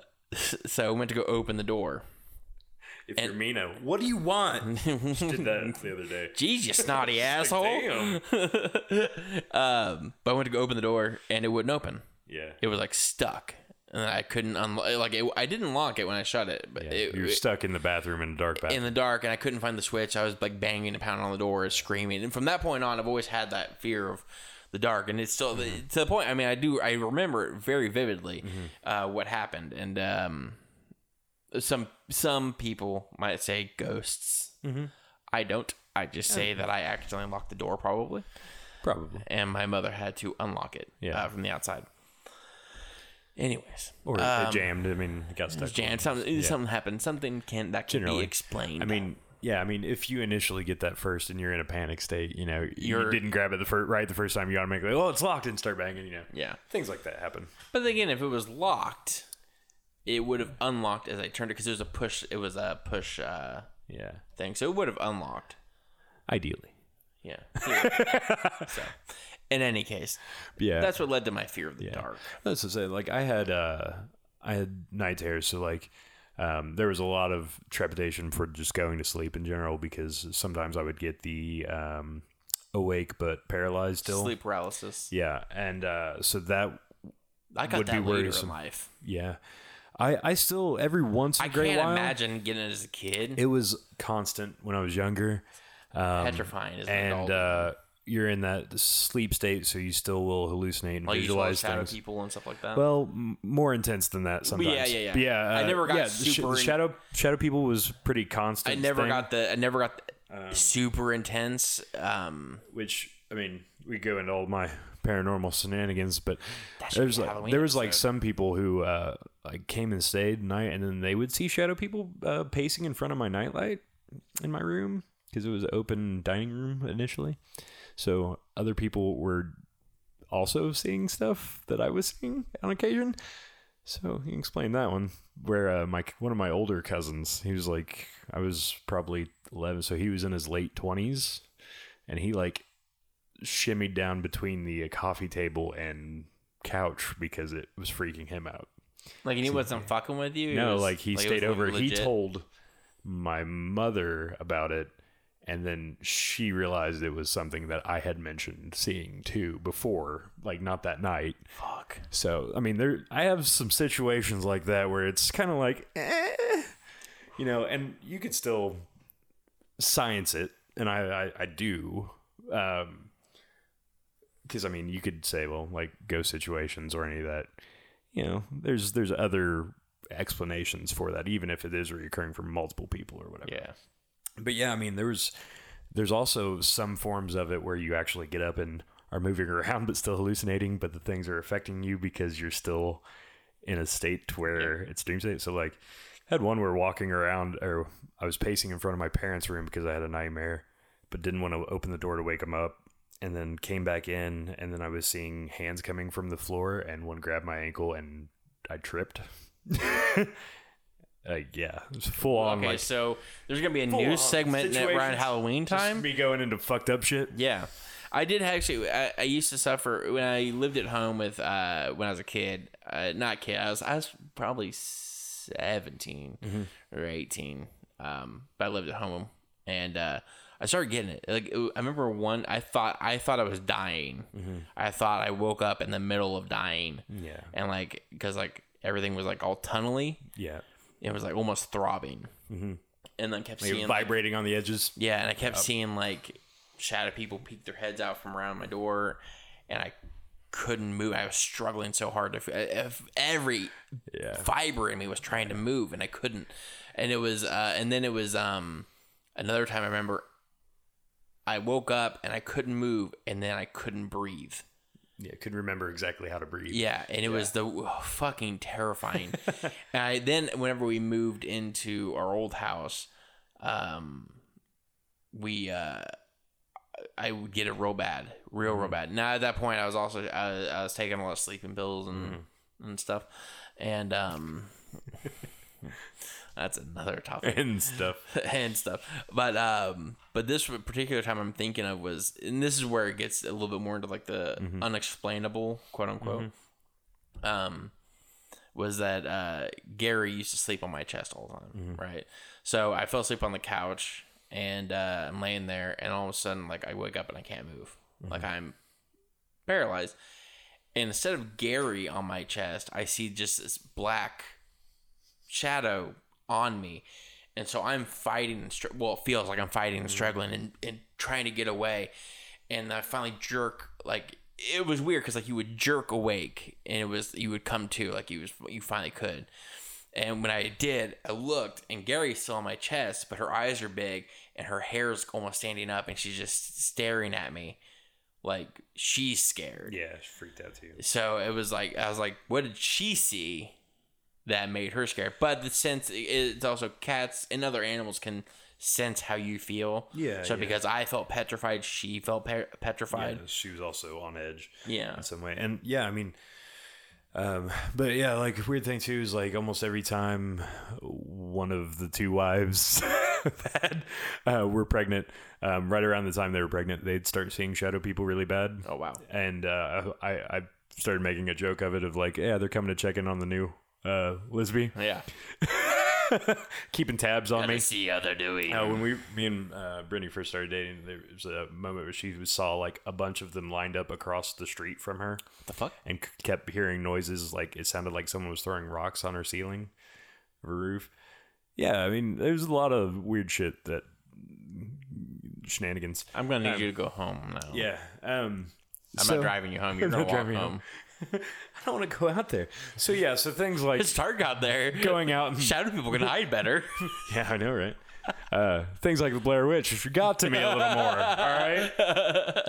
so I went to go open the door. If you're Mina, what do you want? Just did that the other day. Jeez, you snotty asshole. Damn. um, but I went to go open the door and it wouldn't open. Yeah. It was like stuck, and I couldn't unlock. Like it, I didn't lock it when I shut it, but it, You're it- stuck in the bathroom in a dark bathroom. in the dark, and I couldn't find the switch. I was like banging and pounding on the door, screaming. And from that point on, I've always had that fear of the dark, and it's still Mm-hmm. to the point. I mean, I do. I remember it very vividly uh, what happened, and um, some some people might say ghosts. Mm-hmm. I don't. I just say that I accidentally locked the door, probably, Probably. and my mother had to unlock it Yeah. uh, from the outside. Anyways, Or um, it jammed. I mean, it got stuck. Jammed. something something happened. Something can that can Generally. be explained. I mean, yeah. I mean, if you initially get that first and you're in a panic state, you know, you You're- didn't grab it the first right the first time, you automatically, oh, it's locked, and start banging. You know, yeah. things like that happen. But again, if it was locked, it would have unlocked as I turned it because it was a push. It was a push uh, Yeah. thing, so it would have unlocked. Ideally. Yeah. so, in any case, Yeah. that's what led to my fear of the Yeah. dark. That's to say, like I had uh I had night terrors, so like um, there was a lot of trepidation for just going to sleep in general because sometimes I would get the um, awake but paralyzed still. Sleep paralysis. Yeah, and uh, so that I got would that be later worrisome. in life. yeah, I I still every once in I a great can't while imagine getting it as a kid. it was constant when I was younger. Um, Petrifying as an and adult. uh, you're in that sleep state, so you still will hallucinate and like you saw visualize shadow things. people and stuff like that. Well, m- more intense than that sometimes. yeah, yeah, yeah. But yeah, I uh, never got yeah, sh- super in- shadow shadow people was pretty constant. I never thing, got the. I never got the super intense. Um, which I mean, we go into all my paranormal shenanigans, but be a like Halloween there was like some people who uh, like came and stayed at night, and then they would see shadow people uh, pacing in front of my nightlight in my room because it was an open dining room initially. So other people were also seeing stuff that I was seeing on occasion. So you can explain that one. Where uh, my one of my older cousins, he was like, I was probably eleven, so he was in his late twenties, and he like shimmied down between the uh, coffee table and couch because it was freaking him out. like and he wasn't fucking with you. No, was- like he was, stayed like, over. He told my mother about it, and then she realized it was something that I had mentioned seeing too before, like not that night. Fuck. So I mean, there I have some situations like that where it's kind of like, eh, you know, and you could still science it, and I I, I do. Um, because I mean, you could say, well, like ghost situations or any of that. You know, there's there's other explanations for that, even if it is reoccurring for multiple people or whatever. Yeah. But yeah, I mean, there's there's also some forms of it where you actually get up and are moving around, but still hallucinating, but the things are affecting you because you're still in a state where it's dream state. So like, I had one where walking around, or I was pacing in front of my parents' room because I had a nightmare, but didn't want to open the door to wake them up. And then came back in, and then I was seeing hands coming from the floor, and one grabbed my ankle, and I tripped. uh, yeah, it was full on Okay, like so there's gonna be a news segment around. Halloween Just time. me going into fucked up shit. Yeah, I did actually. I, I used to suffer when I lived at home with uh, when I was a kid. Uh, not kid. I was I was probably 17 or eighteen. Um, but I lived at home and uh, I started getting it. Like I remember one. I thought I thought I was dying. I thought I woke up in the middle of dying. Yeah. and like because like everything was like all tunnely. Yeah, It was like almost throbbing. Mm-hmm. And then kept like seeing like, vibrating on the edges. yeah, and I kept seeing like shadow people peek their heads out from around my door, and I couldn't move. I was struggling so hard to. every Yeah. fiber in me was trying to move, and I couldn't. And it was, uh, and then it was um, another time. I remember I woke up and I couldn't move, and then I couldn't breathe. Yeah, couldn't remember exactly how to breathe. Yeah, and it was the oh, fucking terrifying. and I then whenever we moved into our old house, um, we uh, I would get it real bad, real real bad. Now at that point, I was also I, I was taking a lot of sleeping pills and and stuff, and um, that's another topic and stuff. and stuff. But um, but this particular time I'm thinking of was, and this is where it gets a little bit more into like the unexplainable, quote unquote. Um, was that uh, Gary used to sleep on my chest all the time, right? So I fell asleep on the couch and uh, I'm laying there, and all of a sudden, like I wake up and I can't move, like I'm paralyzed. And instead of Gary on my chest, I see just this black shadow on me. And so I'm fighting and str- well, it feels like I'm fighting and mm. struggling and, and trying to get away. And I finally jerk like it was weird because like you would jerk awake and it was you would come to like you was you finally could. And when I did, I looked and Gary's still on my chest, but her eyes are big and her hair's almost standing up and she's just staring at me like she's scared. Yeah, she freaked out too. So it was like I was like, what did she see that made her scared? But the sense it's also cats and other animals can sense how you feel. Yeah, So yeah. because I felt petrified, she felt pe- petrified. Yeah, she was also on edge. Yeah. in some way. And yeah, I mean, um, but yeah, like weird thing too is like almost every time one of the two wives had uh, were pregnant, um, right around the time they were pregnant, they'd start seeing shadow people really bad. Oh wow. And uh, I I started making a joke of it of like, yeah, they're coming to check in on the new uh, Lisby, Yeah. keeping tabs on me. see how they're doing. Uh, when we, me and uh, Brittany first started dating, there was a moment where she saw like a bunch of them lined up across the street from her, What the fuck? and c- kept hearing noises like it sounded like someone was throwing rocks on her ceiling, of her roof. Yeah, I mean, there's a lot of weird shit that shenanigans. I'm gonna need you to go home now. Yeah, um, I'm so- not driving you home. You're I'm gonna not walk driving you home. I don't want to go out there. So yeah, so things like It's dark out there. going out and Shadow people can hide better. Yeah, I know, right? Uh, things like the Blair Witch got to me a little more. All right,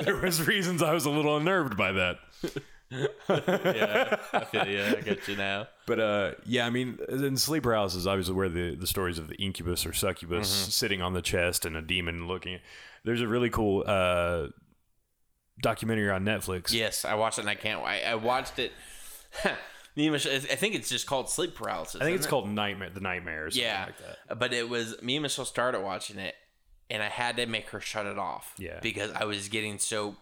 there was reasons I was a little unnerved by that. yeah, I feel you. I get you now. But uh, yeah, I mean, in sleep paralysis, obviously, where the, the stories of the incubus or succubus sitting on the chest and a demon looking. There's a really cool uh, documentary on Netflix. Yes, I watched it and I can't. I, I watched it. Me and Michelle, I think it's just called sleep paralysis. I think it's it? called Nightmare, the nightmares. Yeah, like that. but it was me and Michelle started watching it, and I had to make her shut it off. Yeah. because I was getting so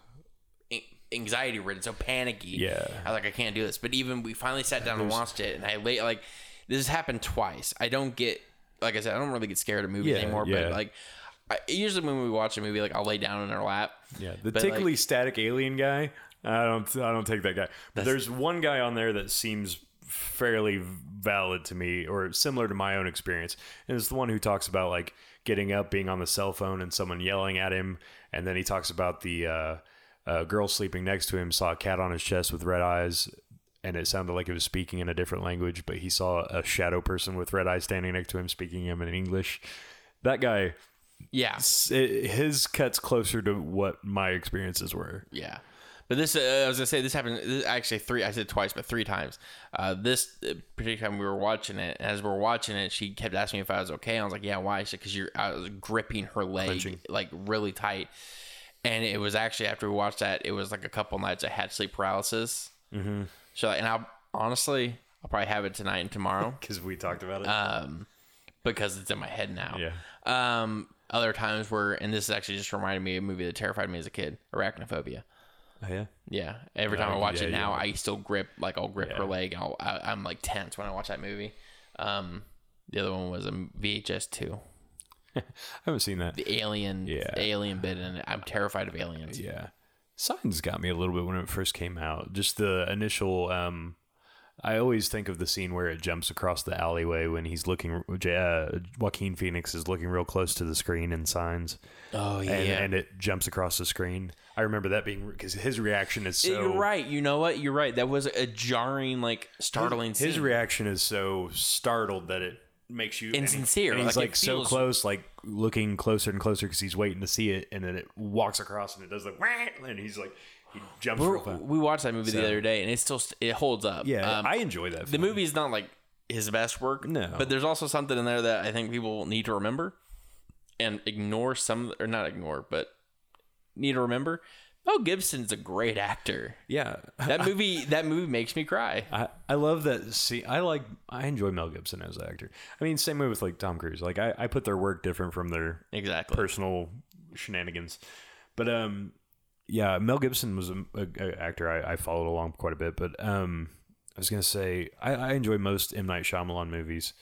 anxiety ridden, so panicky. Yeah. I was like, I can't do this. But even we finally sat down and watched it, and I lay like this has happened twice. I don't get like I said, I don't really get scared of movies Yeah, anymore. yeah. But like, I, usually when we watch a movie, like I'll lay down in her lap. Yeah, the But, like- tickly static alien guy. I don't. I don't take that guy. But there's one guy on there that seems fairly valid to me, or similar to my own experience, and it's the one who talks about like getting up, being on the cell phone, and someone yelling at him, and then he talks about the uh, uh, girl sleeping next to him saw a cat on his chest with red eyes. And it sounded like it was speaking in a different language, but he saw a shadow person with red eyes standing next to him speaking him in English. That guy, Yeah, s- his cuts closer to what my experiences were. Yeah. But this, uh, I was gonna say, this happened this, actually three. I said twice, but three times. Uh, this uh, particular time we were watching it, as we were watching it, she kept asking me if I was okay. I was like, "Yeah, why?" She said, "Because you're." I was gripping her leg like really tight, and it was actually after we watched that, it was like a couple nights I had sleep paralysis. Mm-hmm. So, and I honestly, I'll probably have it tonight and tomorrow, because we talked about it. um, because it's in my head now. yeah, Um, other times where, and this is actually just reminded me of a movie that terrified me as a kid, Arachnophobia. oh, yeah. Yeah, every Yeah, time I watch yeah, it now, yeah. I still grip like I'll grip her leg. I'll, I, I'm like tense when I watch that movie. Um, the other one was a VHS two, I haven't seen that. the alien, Yeah. the alien bit in it. I'm terrified of aliens. Yeah, Signs got me a little bit when it first came out. Just the initial. um I always think of the scene where it jumps across the alleyway when he's looking. Uh, Joaquin Phoenix is looking real close to the screen and Signs, Oh yeah, and, and it jumps across the screen. I remember that being because his reaction is so. you're right. You know what? You're right. That was a jarring, like startling. His scene. reaction is so startled that it makes you and he- Insincere, And he's like, like, so close, like looking closer and closer because he's waiting to see it, and then it walks across and it does like, "Wah!" and he's like, he jumps real fast. we watched that movie So- the other day, and it still st- it holds up. Yeah, Um, I enjoy that. the film. movie is not like his best work. No. but there's also something in there that I think people need to remember and ignore some, or not ignore, but need to remember. Mel Gibson's a great actor. Yeah, That movie that movie makes me cry. I, I love that. See, I like I enjoy Mel Gibson as an actor. I mean, same way with like Tom Cruise. Like I, I put their work different from their Exactly. personal shenanigans. But um, yeah, Mel Gibson was a, a, a actor I, I followed along quite a bit. But um, I was gonna say I, I enjoy most M Night Shyamalan movies,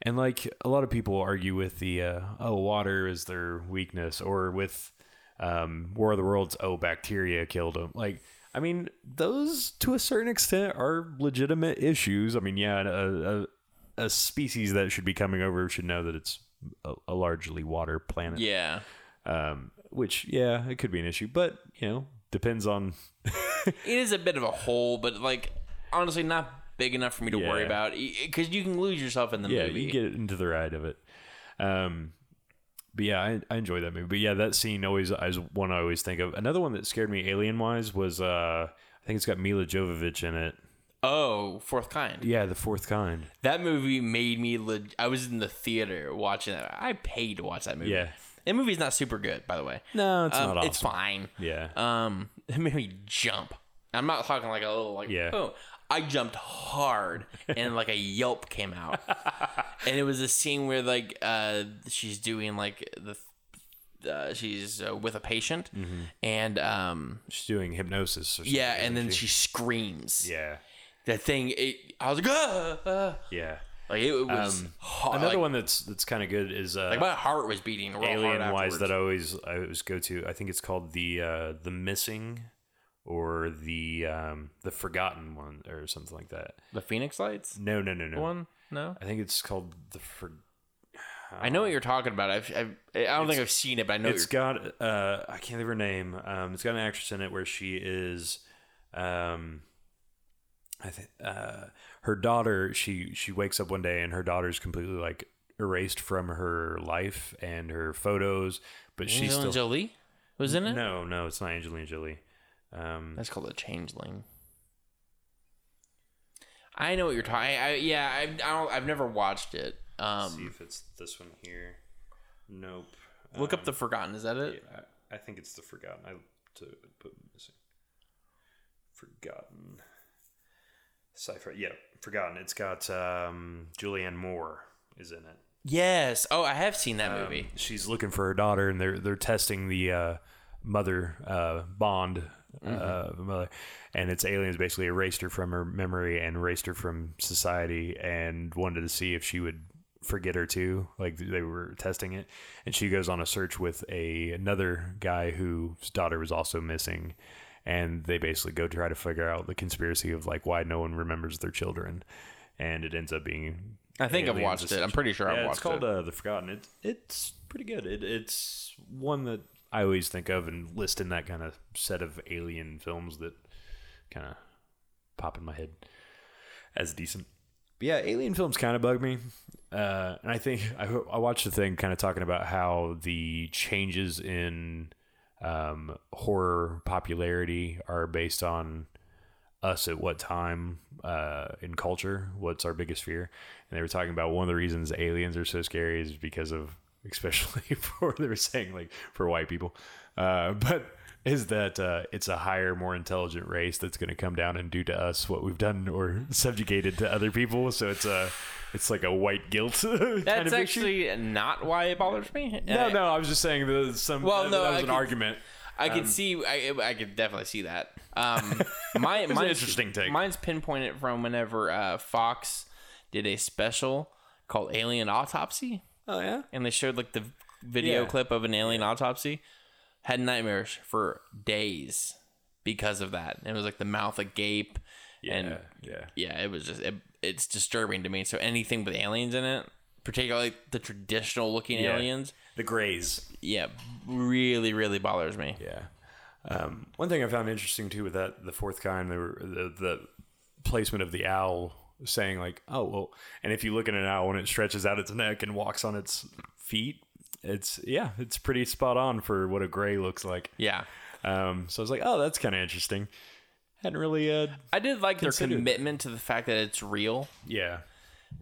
and like a lot of people argue with the uh, oh water is their weakness, or with um, War of the Worlds oh bacteria killed him. Like I mean those to a certain extent are legitimate issues. I mean yeah, a, a, a species that should be coming over should know that it's a, a largely water planet Yeah. um, which yeah, it could be an issue, but you know, depends on. It is a bit of a hole, but like honestly not big enough for me to worry about because you can lose yourself in the yeah, movie. you get into the ride of it. Um, but yeah, I, I enjoy that movie. But yeah, that scene always is one I always think of. Another one that scared me alien wise was uh, I think it's got Milla Jovovich in it. oh, fourth kind. Yeah, the fourth kind. That movie made me. Leg- I was in the theater watching that. I paid to watch that movie. Yeah. That movie's not super good, by the way. No, it's Um, not awesome. It's fine. Yeah. Um, it made me jump. I'm not talking like a little like Yeah. oh. I jumped hard and like a yelp came out, and it was a scene where like uh she's doing like the uh, she's uh, with a patient and um She's doing hypnosis. Or something, yeah and then isn't she screams Yeah. that thing it I was like ah, ah. Yeah. Like it, it was Um, hard. Another like, one that's that's kind of good is uh, like my heart was beating real hard alien wise that I always I always go to. I think it's called the uh, the missing or the um, the forgotten one or something like that. the Phoenix Lights No, no, no, no. one no I think it's called the for. I know what you're talking about I've, I've I don't think I've seen it but I know It's got uh, I can't think of her name. Um, it's got an actress in it where she is, um, I think uh, her daughter. She she wakes up one day and her daughter's completely like erased from her life and her photos, but she's Angelina still Jolie was in it no no it's not Angelina Jolie. Um, That's called a changeling. I know what you're talking. I, yeah, I, I don't. I've never watched it. see Um, if it's this one here. Nope. look up the Forgotten. Is that it? I, I think it's the Forgotten. I to put missing. Forgotten. Cipher. Yeah, Forgotten. It's got um, Julianne Moore is in it. Yes. Oh, I have seen that Um, movie. she's looking for her daughter, and they're they're testing the uh, mother uh, bond. Uh, mother, and it's aliens basically erased her from her memory and erased her from society, and wanted to see if she would forget her too. Like they were testing it, and she goes on a search with a another guy whose daughter was also missing, and they basically go try to figure out the conspiracy of like why no one remembers their children, and it ends up being. I think I've watched it. I'm pretty sure I've yeah, watched it's called it. Uh, the Forgotten. It, it's pretty good. It, it's one that I always think of and list in that kind of set of alien films that kind of pop in my head as decent. But yeah, alien films kind of bug me. Uh, and I think I, I watched a thing kind of talking about how the changes in um, horror popularity are based on us at what time uh, in culture, what's our biggest fear. And they were talking about one of the reasons aliens are so scary is because of, especially for, they were saying like for white people, uh, but is that uh, it's a higher, more intelligent race that's going to come down and do to us what we've done or subjugated to other people. So it's a, it's like a white guilt. kind That's of issue. actually not why it bothers me. No, I- no, I was just saying that some. Well, that, no, that was I an could- argument. I could see. I, I could definitely see that. Um, my an mine's, interesting take. Mine's pinpointed from whenever uh, Fox did a special called Alien Autopsy. Oh yeah. and they showed like the video Yeah. clip of an alien autopsy. Had nightmares for days because of that. It was like the mouth agape, and yeah. yeah, it was just it, it's disturbing to me. So anything with aliens in it, particularly the traditional looking Yeah. aliens, The Greys. yeah, really really bothers me. Yeah. Um, one thing I found interesting too with that the fourth kind, they were the the placement of the owl saying like, oh well, and if you look at an owl and it stretches out its neck and walks on its feet, it's yeah, it's pretty spot on for what a gray looks like. Yeah. Um, so I was like, oh, that's kind of interesting. Hadn't really, uh, I did like their commitment to the fact that it's real. yeah,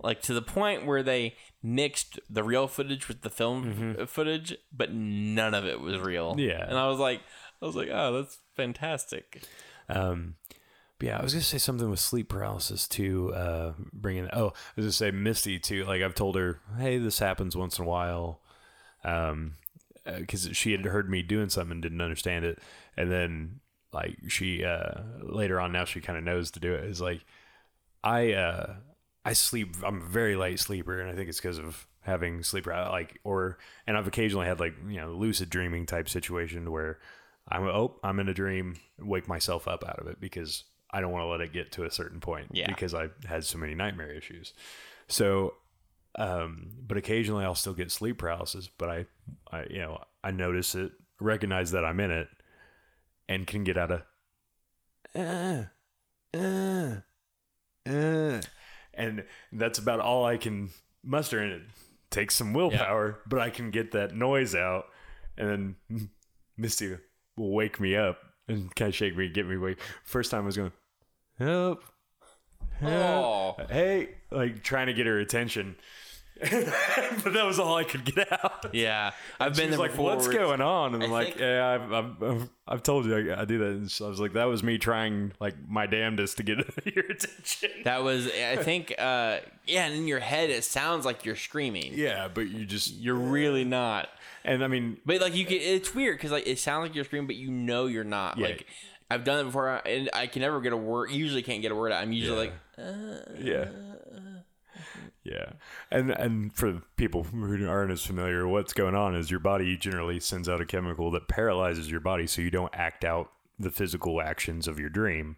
like to the point where they mixed the real footage with the film f- footage, but none of it was real. Mm-hmm. Yeah. and I was like, I was like, oh, that's fantastic. Um, but yeah, I was gonna say something with sleep paralysis too. Uh, bringing oh, I was gonna say Misty too. Like I've told her, hey, this happens once in a while, um, because she had heard me doing something and didn't understand it, and then like she uh later on now she kind of knows to do it. Is like I uh I sleep. I'm a very light sleeper, and I think it's because of having sleep. Like or and I've occasionally had like you know lucid dreaming type situation where I'm oh I'm in a dream, wake myself up out of it because I don't want to let it get to a certain point. Yeah. Because I've had so many nightmare issues. So, um, but occasionally I'll still get sleep paralysis. But I, I you know I notice it, recognize that I'm in it, and can get out of. Uh, uh, uh, and that's about all I can muster, and it takes some willpower. But I can get that noise out, and then Misty will wake me up and kind of shake me, get me awake. First time I was going, help, Oh, hey, like trying to get her attention. but that was all I could get out. yeah, I've been there like, before. "What's going on?" And I'm I like, think- "Yeah, I've, I've, I've, I've told you I, I do that." And so I was like, "That was me trying like my damnedest to get your attention." That was, I think, uh, yeah. And in your head, it sounds like you're screaming. Yeah, but you just You're really not. and I mean, But like you can, it's weird because like it sounds like you're screaming, but you know you're not. Yeah. Like I've done it before, and I can never get a word. Usually can't get a word out. I'm usually Yeah. like, yeah, yeah, and and for people who aren't as familiar, what's going on is your body generally sends out a chemical that paralyzes your body, so you don't act out the physical actions of your dream.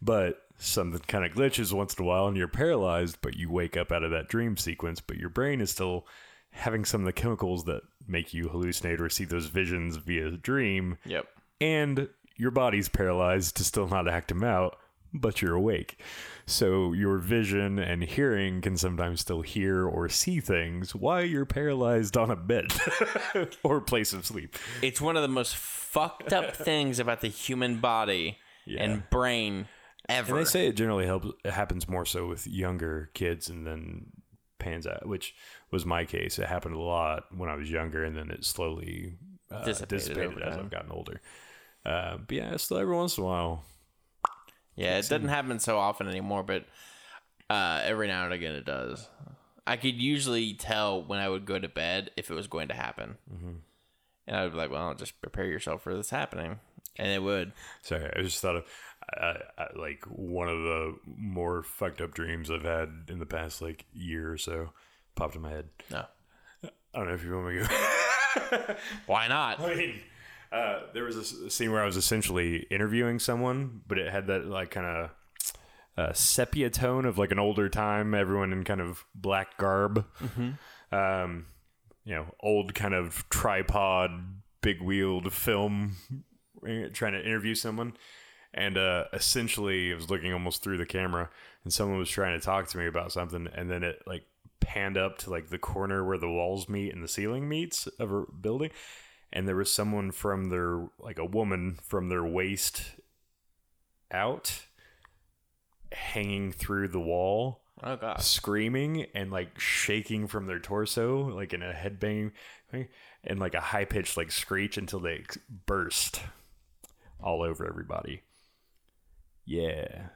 But something kind of glitches once in a while, and you're paralyzed, but you wake up out of that dream sequence, but your brain is still having some of the chemicals that make you hallucinate or see those visions via dream yep. and your body's paralyzed to still not act them out, but you're awake. So your vision and hearing can sometimes still hear or see things while you're paralyzed on a bed or place of sleep. It's one of the most fucked up things about the human body Yeah. and brain ever. And they say it generally helps. It happens more so with younger kids, and then pans out, which was my case. It happened a lot when I was younger, and then it slowly uh, Dissipated dissipated, as. I've gotten older. Uh, but yeah, still every once in a while. Yeah, it doesn't happen so often anymore, but uh, every now and again it does. I could usually tell when I would go to bed if it was going to happen, Mm-hmm. and I would be like, "Well, just prepare yourself for this happening," and it would. Sorry, I just thought of I, like one of the more fucked up dreams I've had in the past like year or so popped in my head. No, I don't know if you want me to go. why not? I mean, uh, there was a scene where I was essentially interviewing someone, but it had that like kind of uh, sepia tone of like an older time, everyone in kind of black garb. Um, you know, old kind of tripod, big wheeled film, eh, trying to interview someone. And uh, essentially, I was looking almost through the camera, and someone was trying to talk to me about something, and then it like panned up to like the corner where the walls meet and the ceiling meets of a building, and there was someone from their like a woman from their waist out, hanging through the wall, Oh god. screaming and like shaking from their torso, like in a headbang, thing, and like a high pitched like screech until they burst all over everybody. Yeah.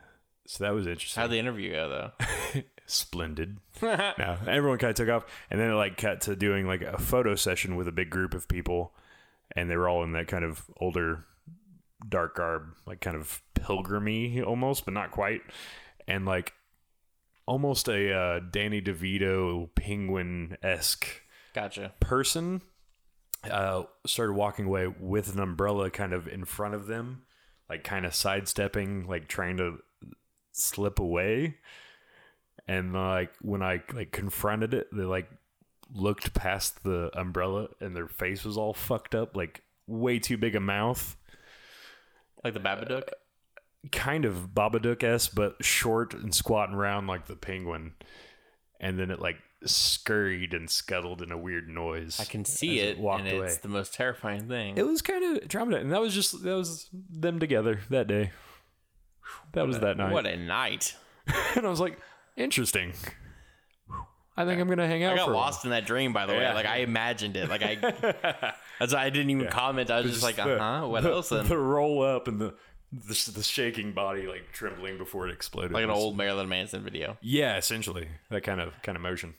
So that was interesting. How'd the interview go though? Splendid. no, everyone kind of took off, and then it like cut to doing like a photo session with a big group of people, and they were all in that kind of older, dark garb, like kind of pilgrimy almost, but not quite, and like almost a uh, Danny DeVito penguin esque Gotcha. person uh, started walking away with an umbrella kind of in front of them, like kind of sidestepping, like trying to slip away. And like when I like confronted it, they like looked past the umbrella and their face was all fucked up, like way too big a mouth. Like the Babadook. Uh, kind of Babadook s, but short and squatting around like the penguin. And then it like scurried and scuttled in a weird noise. I can see it, walked and away. it's the most terrifying thing. It was kind of traumatizing. And that was just that was them together that day. That was that night. What a night! and I was like, interesting. I think I'm gonna hang out. I got for a while." lost in that dream, by the way. Yeah. Like I imagined it. Like I, that's why I didn't even comment. I was just, like, the- uh huh. What the, else? Then? The roll up and the, the the shaking body like trembling before it exploded. like an old Marilyn Manson video. Yeah, essentially that kind of kind of motion.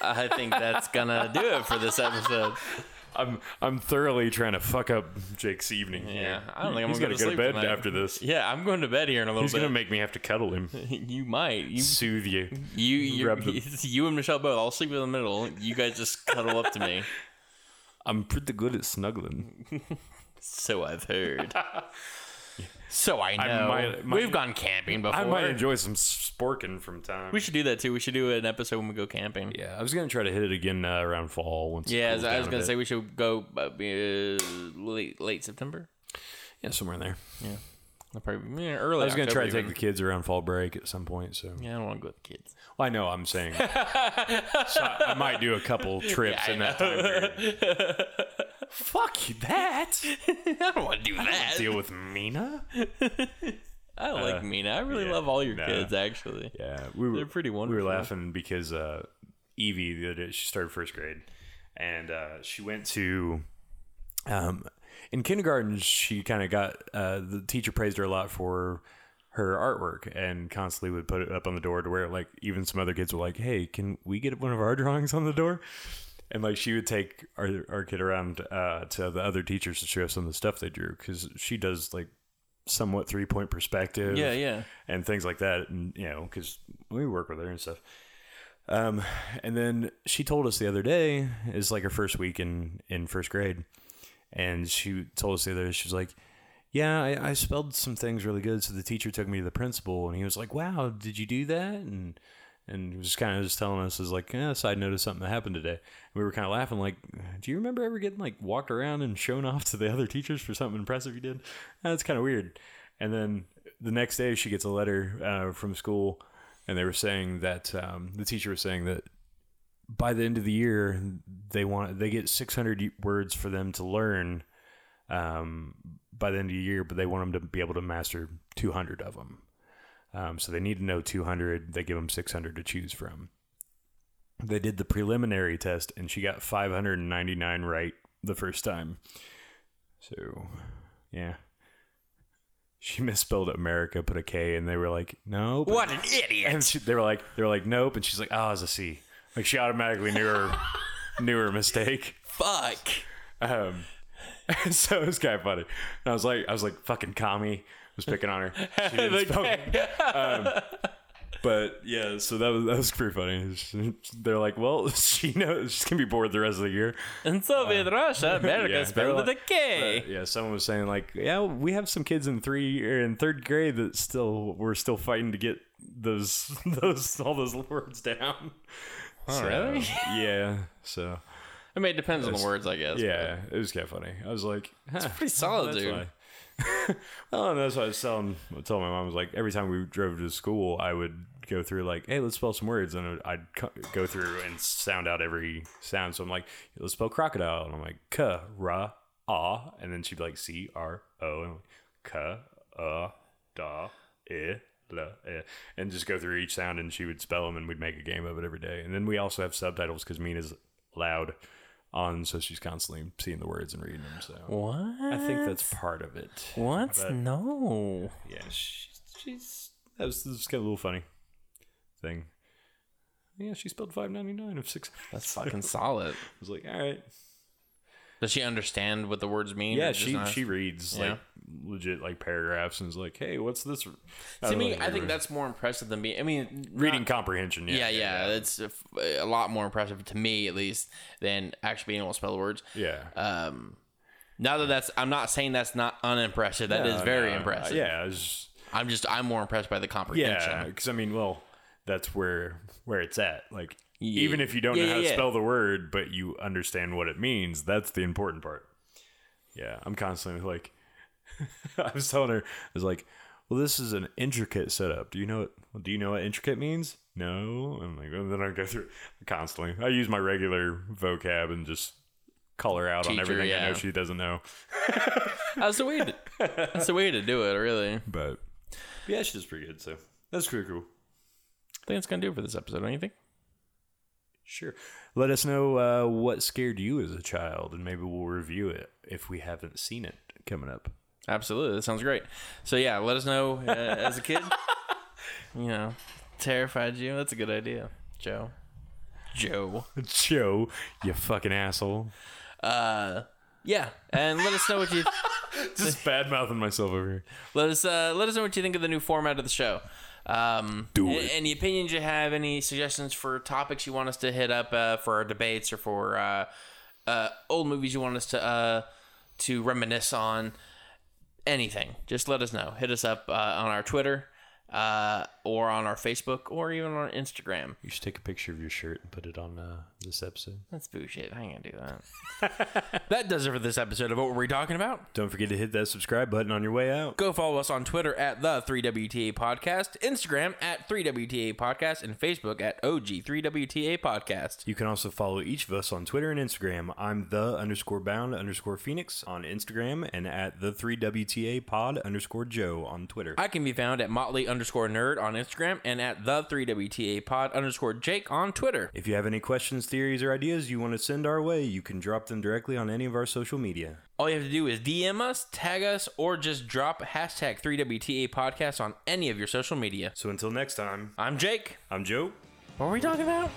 I think that's gonna do it for this episode. I'm I'm thoroughly trying to fuck up Jake's evening. Yeah, here. I don't think I'm He's gonna gotta go go to to bed tonight. after this. Yeah, I'm going to bed here in a little He's bit. He's gonna make me have to cuddle him, you might. You soothe you. you you, you and Michelle both. I'll sleep in the middle. You guys just cuddle up to me. I'm pretty good at snuggling. So I've heard. So I know. might- might- We've gone camping before. I might enjoy some sporking from time. we should do that too. We should do an episode when we go camping. yeah, I was gonna try to hit it again uh, around fall once. it Yeah, cools I down was a gonna bit. say we should go uh, be, uh, late late September. yeah, somewhere in there. Yeah, I'll probably yeah, early. I was gonna try to take the kids around fall break at some point. So Yeah, I don't want to go with the kids. well, I know I'm saying. so I, I might do a couple trips in that time period. Fuck you, that. I don't want to do that. Deal with Mina. I like Mina. I really love all your nah. kids. Actually, Yeah, we were They're pretty wonderful. We were laughing because uh, Evie the other day she started first grade, and uh, she went to um, in kindergarten. She kind of got uh, the teacher praised her a lot for her artwork and constantly would put it up on the door to where like even some other kids were like, "Hey, can we get one of our drawings on the door?" And like she would take our our kid around uh, to the other teachers to show some of the stuff they drew because she does like somewhat three point perspective yeah, yeah. and things like that. And, you know, because we work with her and stuff. Um, and then she told us the other day is like her first week in, in first grade. And she told us the other day, she was like, yeah, I, I spelled some things really good. So the teacher took me to the principal and he was like, wow, did you do that? And, and he was kind of just telling us is like, yeah, side note of something that happened today. And we were kind of laughing, like, do you remember ever getting like walked around and shown off to the other teachers for something impressive you did? That's kind of weird. And then the next day, she gets a letter uh, from school, and they were saying that um, the teacher was saying that by the end of the year, they want they get 600 words for them to learn um, by the end of the year, but they want them to be able to master 200 of them. Um, so they need to know 200. They give them 600 to choose from. They did the preliminary test, and she got 599 right the first time. So, yeah. She misspelled America, put a K, and they were like, "Nope." What an idiot! And she, they were like, they were like, "Nope," and she's like, "Oh, it's a C." Like she automatically knew her knew her mistake. Fuck. Um, so it was kind of funny. And I was like, I was like, "Fucking commie." Was picking on her. She didn't spell- um, but yeah, so that was that was pretty funny. They're like, "Well, she knows she's gonna be bored the rest of the year." In Soviet Russia, America yeah, spelled with a K. Uh, yeah, someone was saying like, yeah, we have some kids in three or in third grade that still we're still fighting to get those those all those words down. Oh, So, really? Yeah. So I mean, it depends on the words, I guess. yeah, it was kind of funny. I was like, huh, Pretty solid, that's dude. why. well, and that's what I was telling. I told my mom I was like, every time we drove to school, I would go through like, hey, let's spell some words, and I'd go through and sound out every sound. So I'm like, let's spell crocodile, and I'm like, k ra ah, and then she'd be like c r o, and I'm like, k uh da i Eh, and just go through each sound, and she would spell them, and we'd make a game of it every day. And then we also have subtitles because Mina's loud on, so she's constantly seeing the words and reading them. So What? I think that's part of it. What? But- No. Yeah, she's, she's that was just kind of a little funny thing. Yeah, she spelled five ninety nine of six. That's fucking solid. I was like, all right. Does she understand what the words mean? Yeah, she she reads Yeah. like legit like paragraphs and is like, hey, what's this? To me, I think that's more impressive than being. I mean, reading not- comprehension. Yeah, yeah, yeah, it's a, a lot more impressive to me, at least, than actually being able to spell the words. yeah. Um, now that that's, I'm not saying that's not unimpressive. That is No, very no, impressive. Yeah, I'm just, I'm more impressed by the comprehension. yeah, because I mean, well, that's where where it's at. Like, Yeah. even if you don't Yeah, know how to yeah. spell the word, but you understand what it means, that's the important part. Yeah, I'm constantly like, I was telling her, I was like, well, this is an intricate setup. Do you know what? Do you know what intricate means? No. I'm like, and then I go through constantly. I use my regular vocab and just call her out Teach on everything I know she doesn't know. That's the way. To, that's the way to do it, really. But yeah, she's pretty good. So that's pretty cool. I think that's gonna do it for this episode. Don't you think? Sure. Let us know uh, what scared you as a child, and maybe we'll review it if we haven't seen it coming up. Absolutely, that sounds great. So yeah, let us know uh, as a kid. you know, terrified you. That's a good idea, Joe. Joe. Joe, you fucking asshole. Uh, yeah, and let us know what you Just bad mouthing myself over here. let us uh, let us know what you think of the new format of the show. Um, Do it. Any opinions you have? Any suggestions for topics you want us to hit up uh, for our debates or for uh, uh, old movies you want us to uh, to reminisce on? Anything, just let us know. Hit us up uh, on our Twitter uh, or on our Facebook or even on Instagram. You should take a picture of your shirt and put it on uh, this episode. That's bullshit. I ain't gonna do that. that does it for this episode of What Were We Talking About? Don't forget to hit that subscribe button on your way out. Go follow us on Twitter at the 3WTA Podcast, Instagram at 3WTA Podcast, and Facebook at OG3WTA Podcast. You can also follow each of us on Twitter and Instagram. I'm the underscore bound underscore Phoenix on Instagram and at the 3WTA pod underscore Joe on Twitter. I can be found at Motley underscore nerd on Instagram and at the 3WTA Pod underscore Jake on Twitter. If you have any questions, theories, or ideas you want to send our way, you can drop them directly on any of our social media. All you have to do is DM us, tag us, or just drop hashtag 3WTA Podcast on any of your social media. So until next time, I'm Jake. I'm Joe. What were we talking about?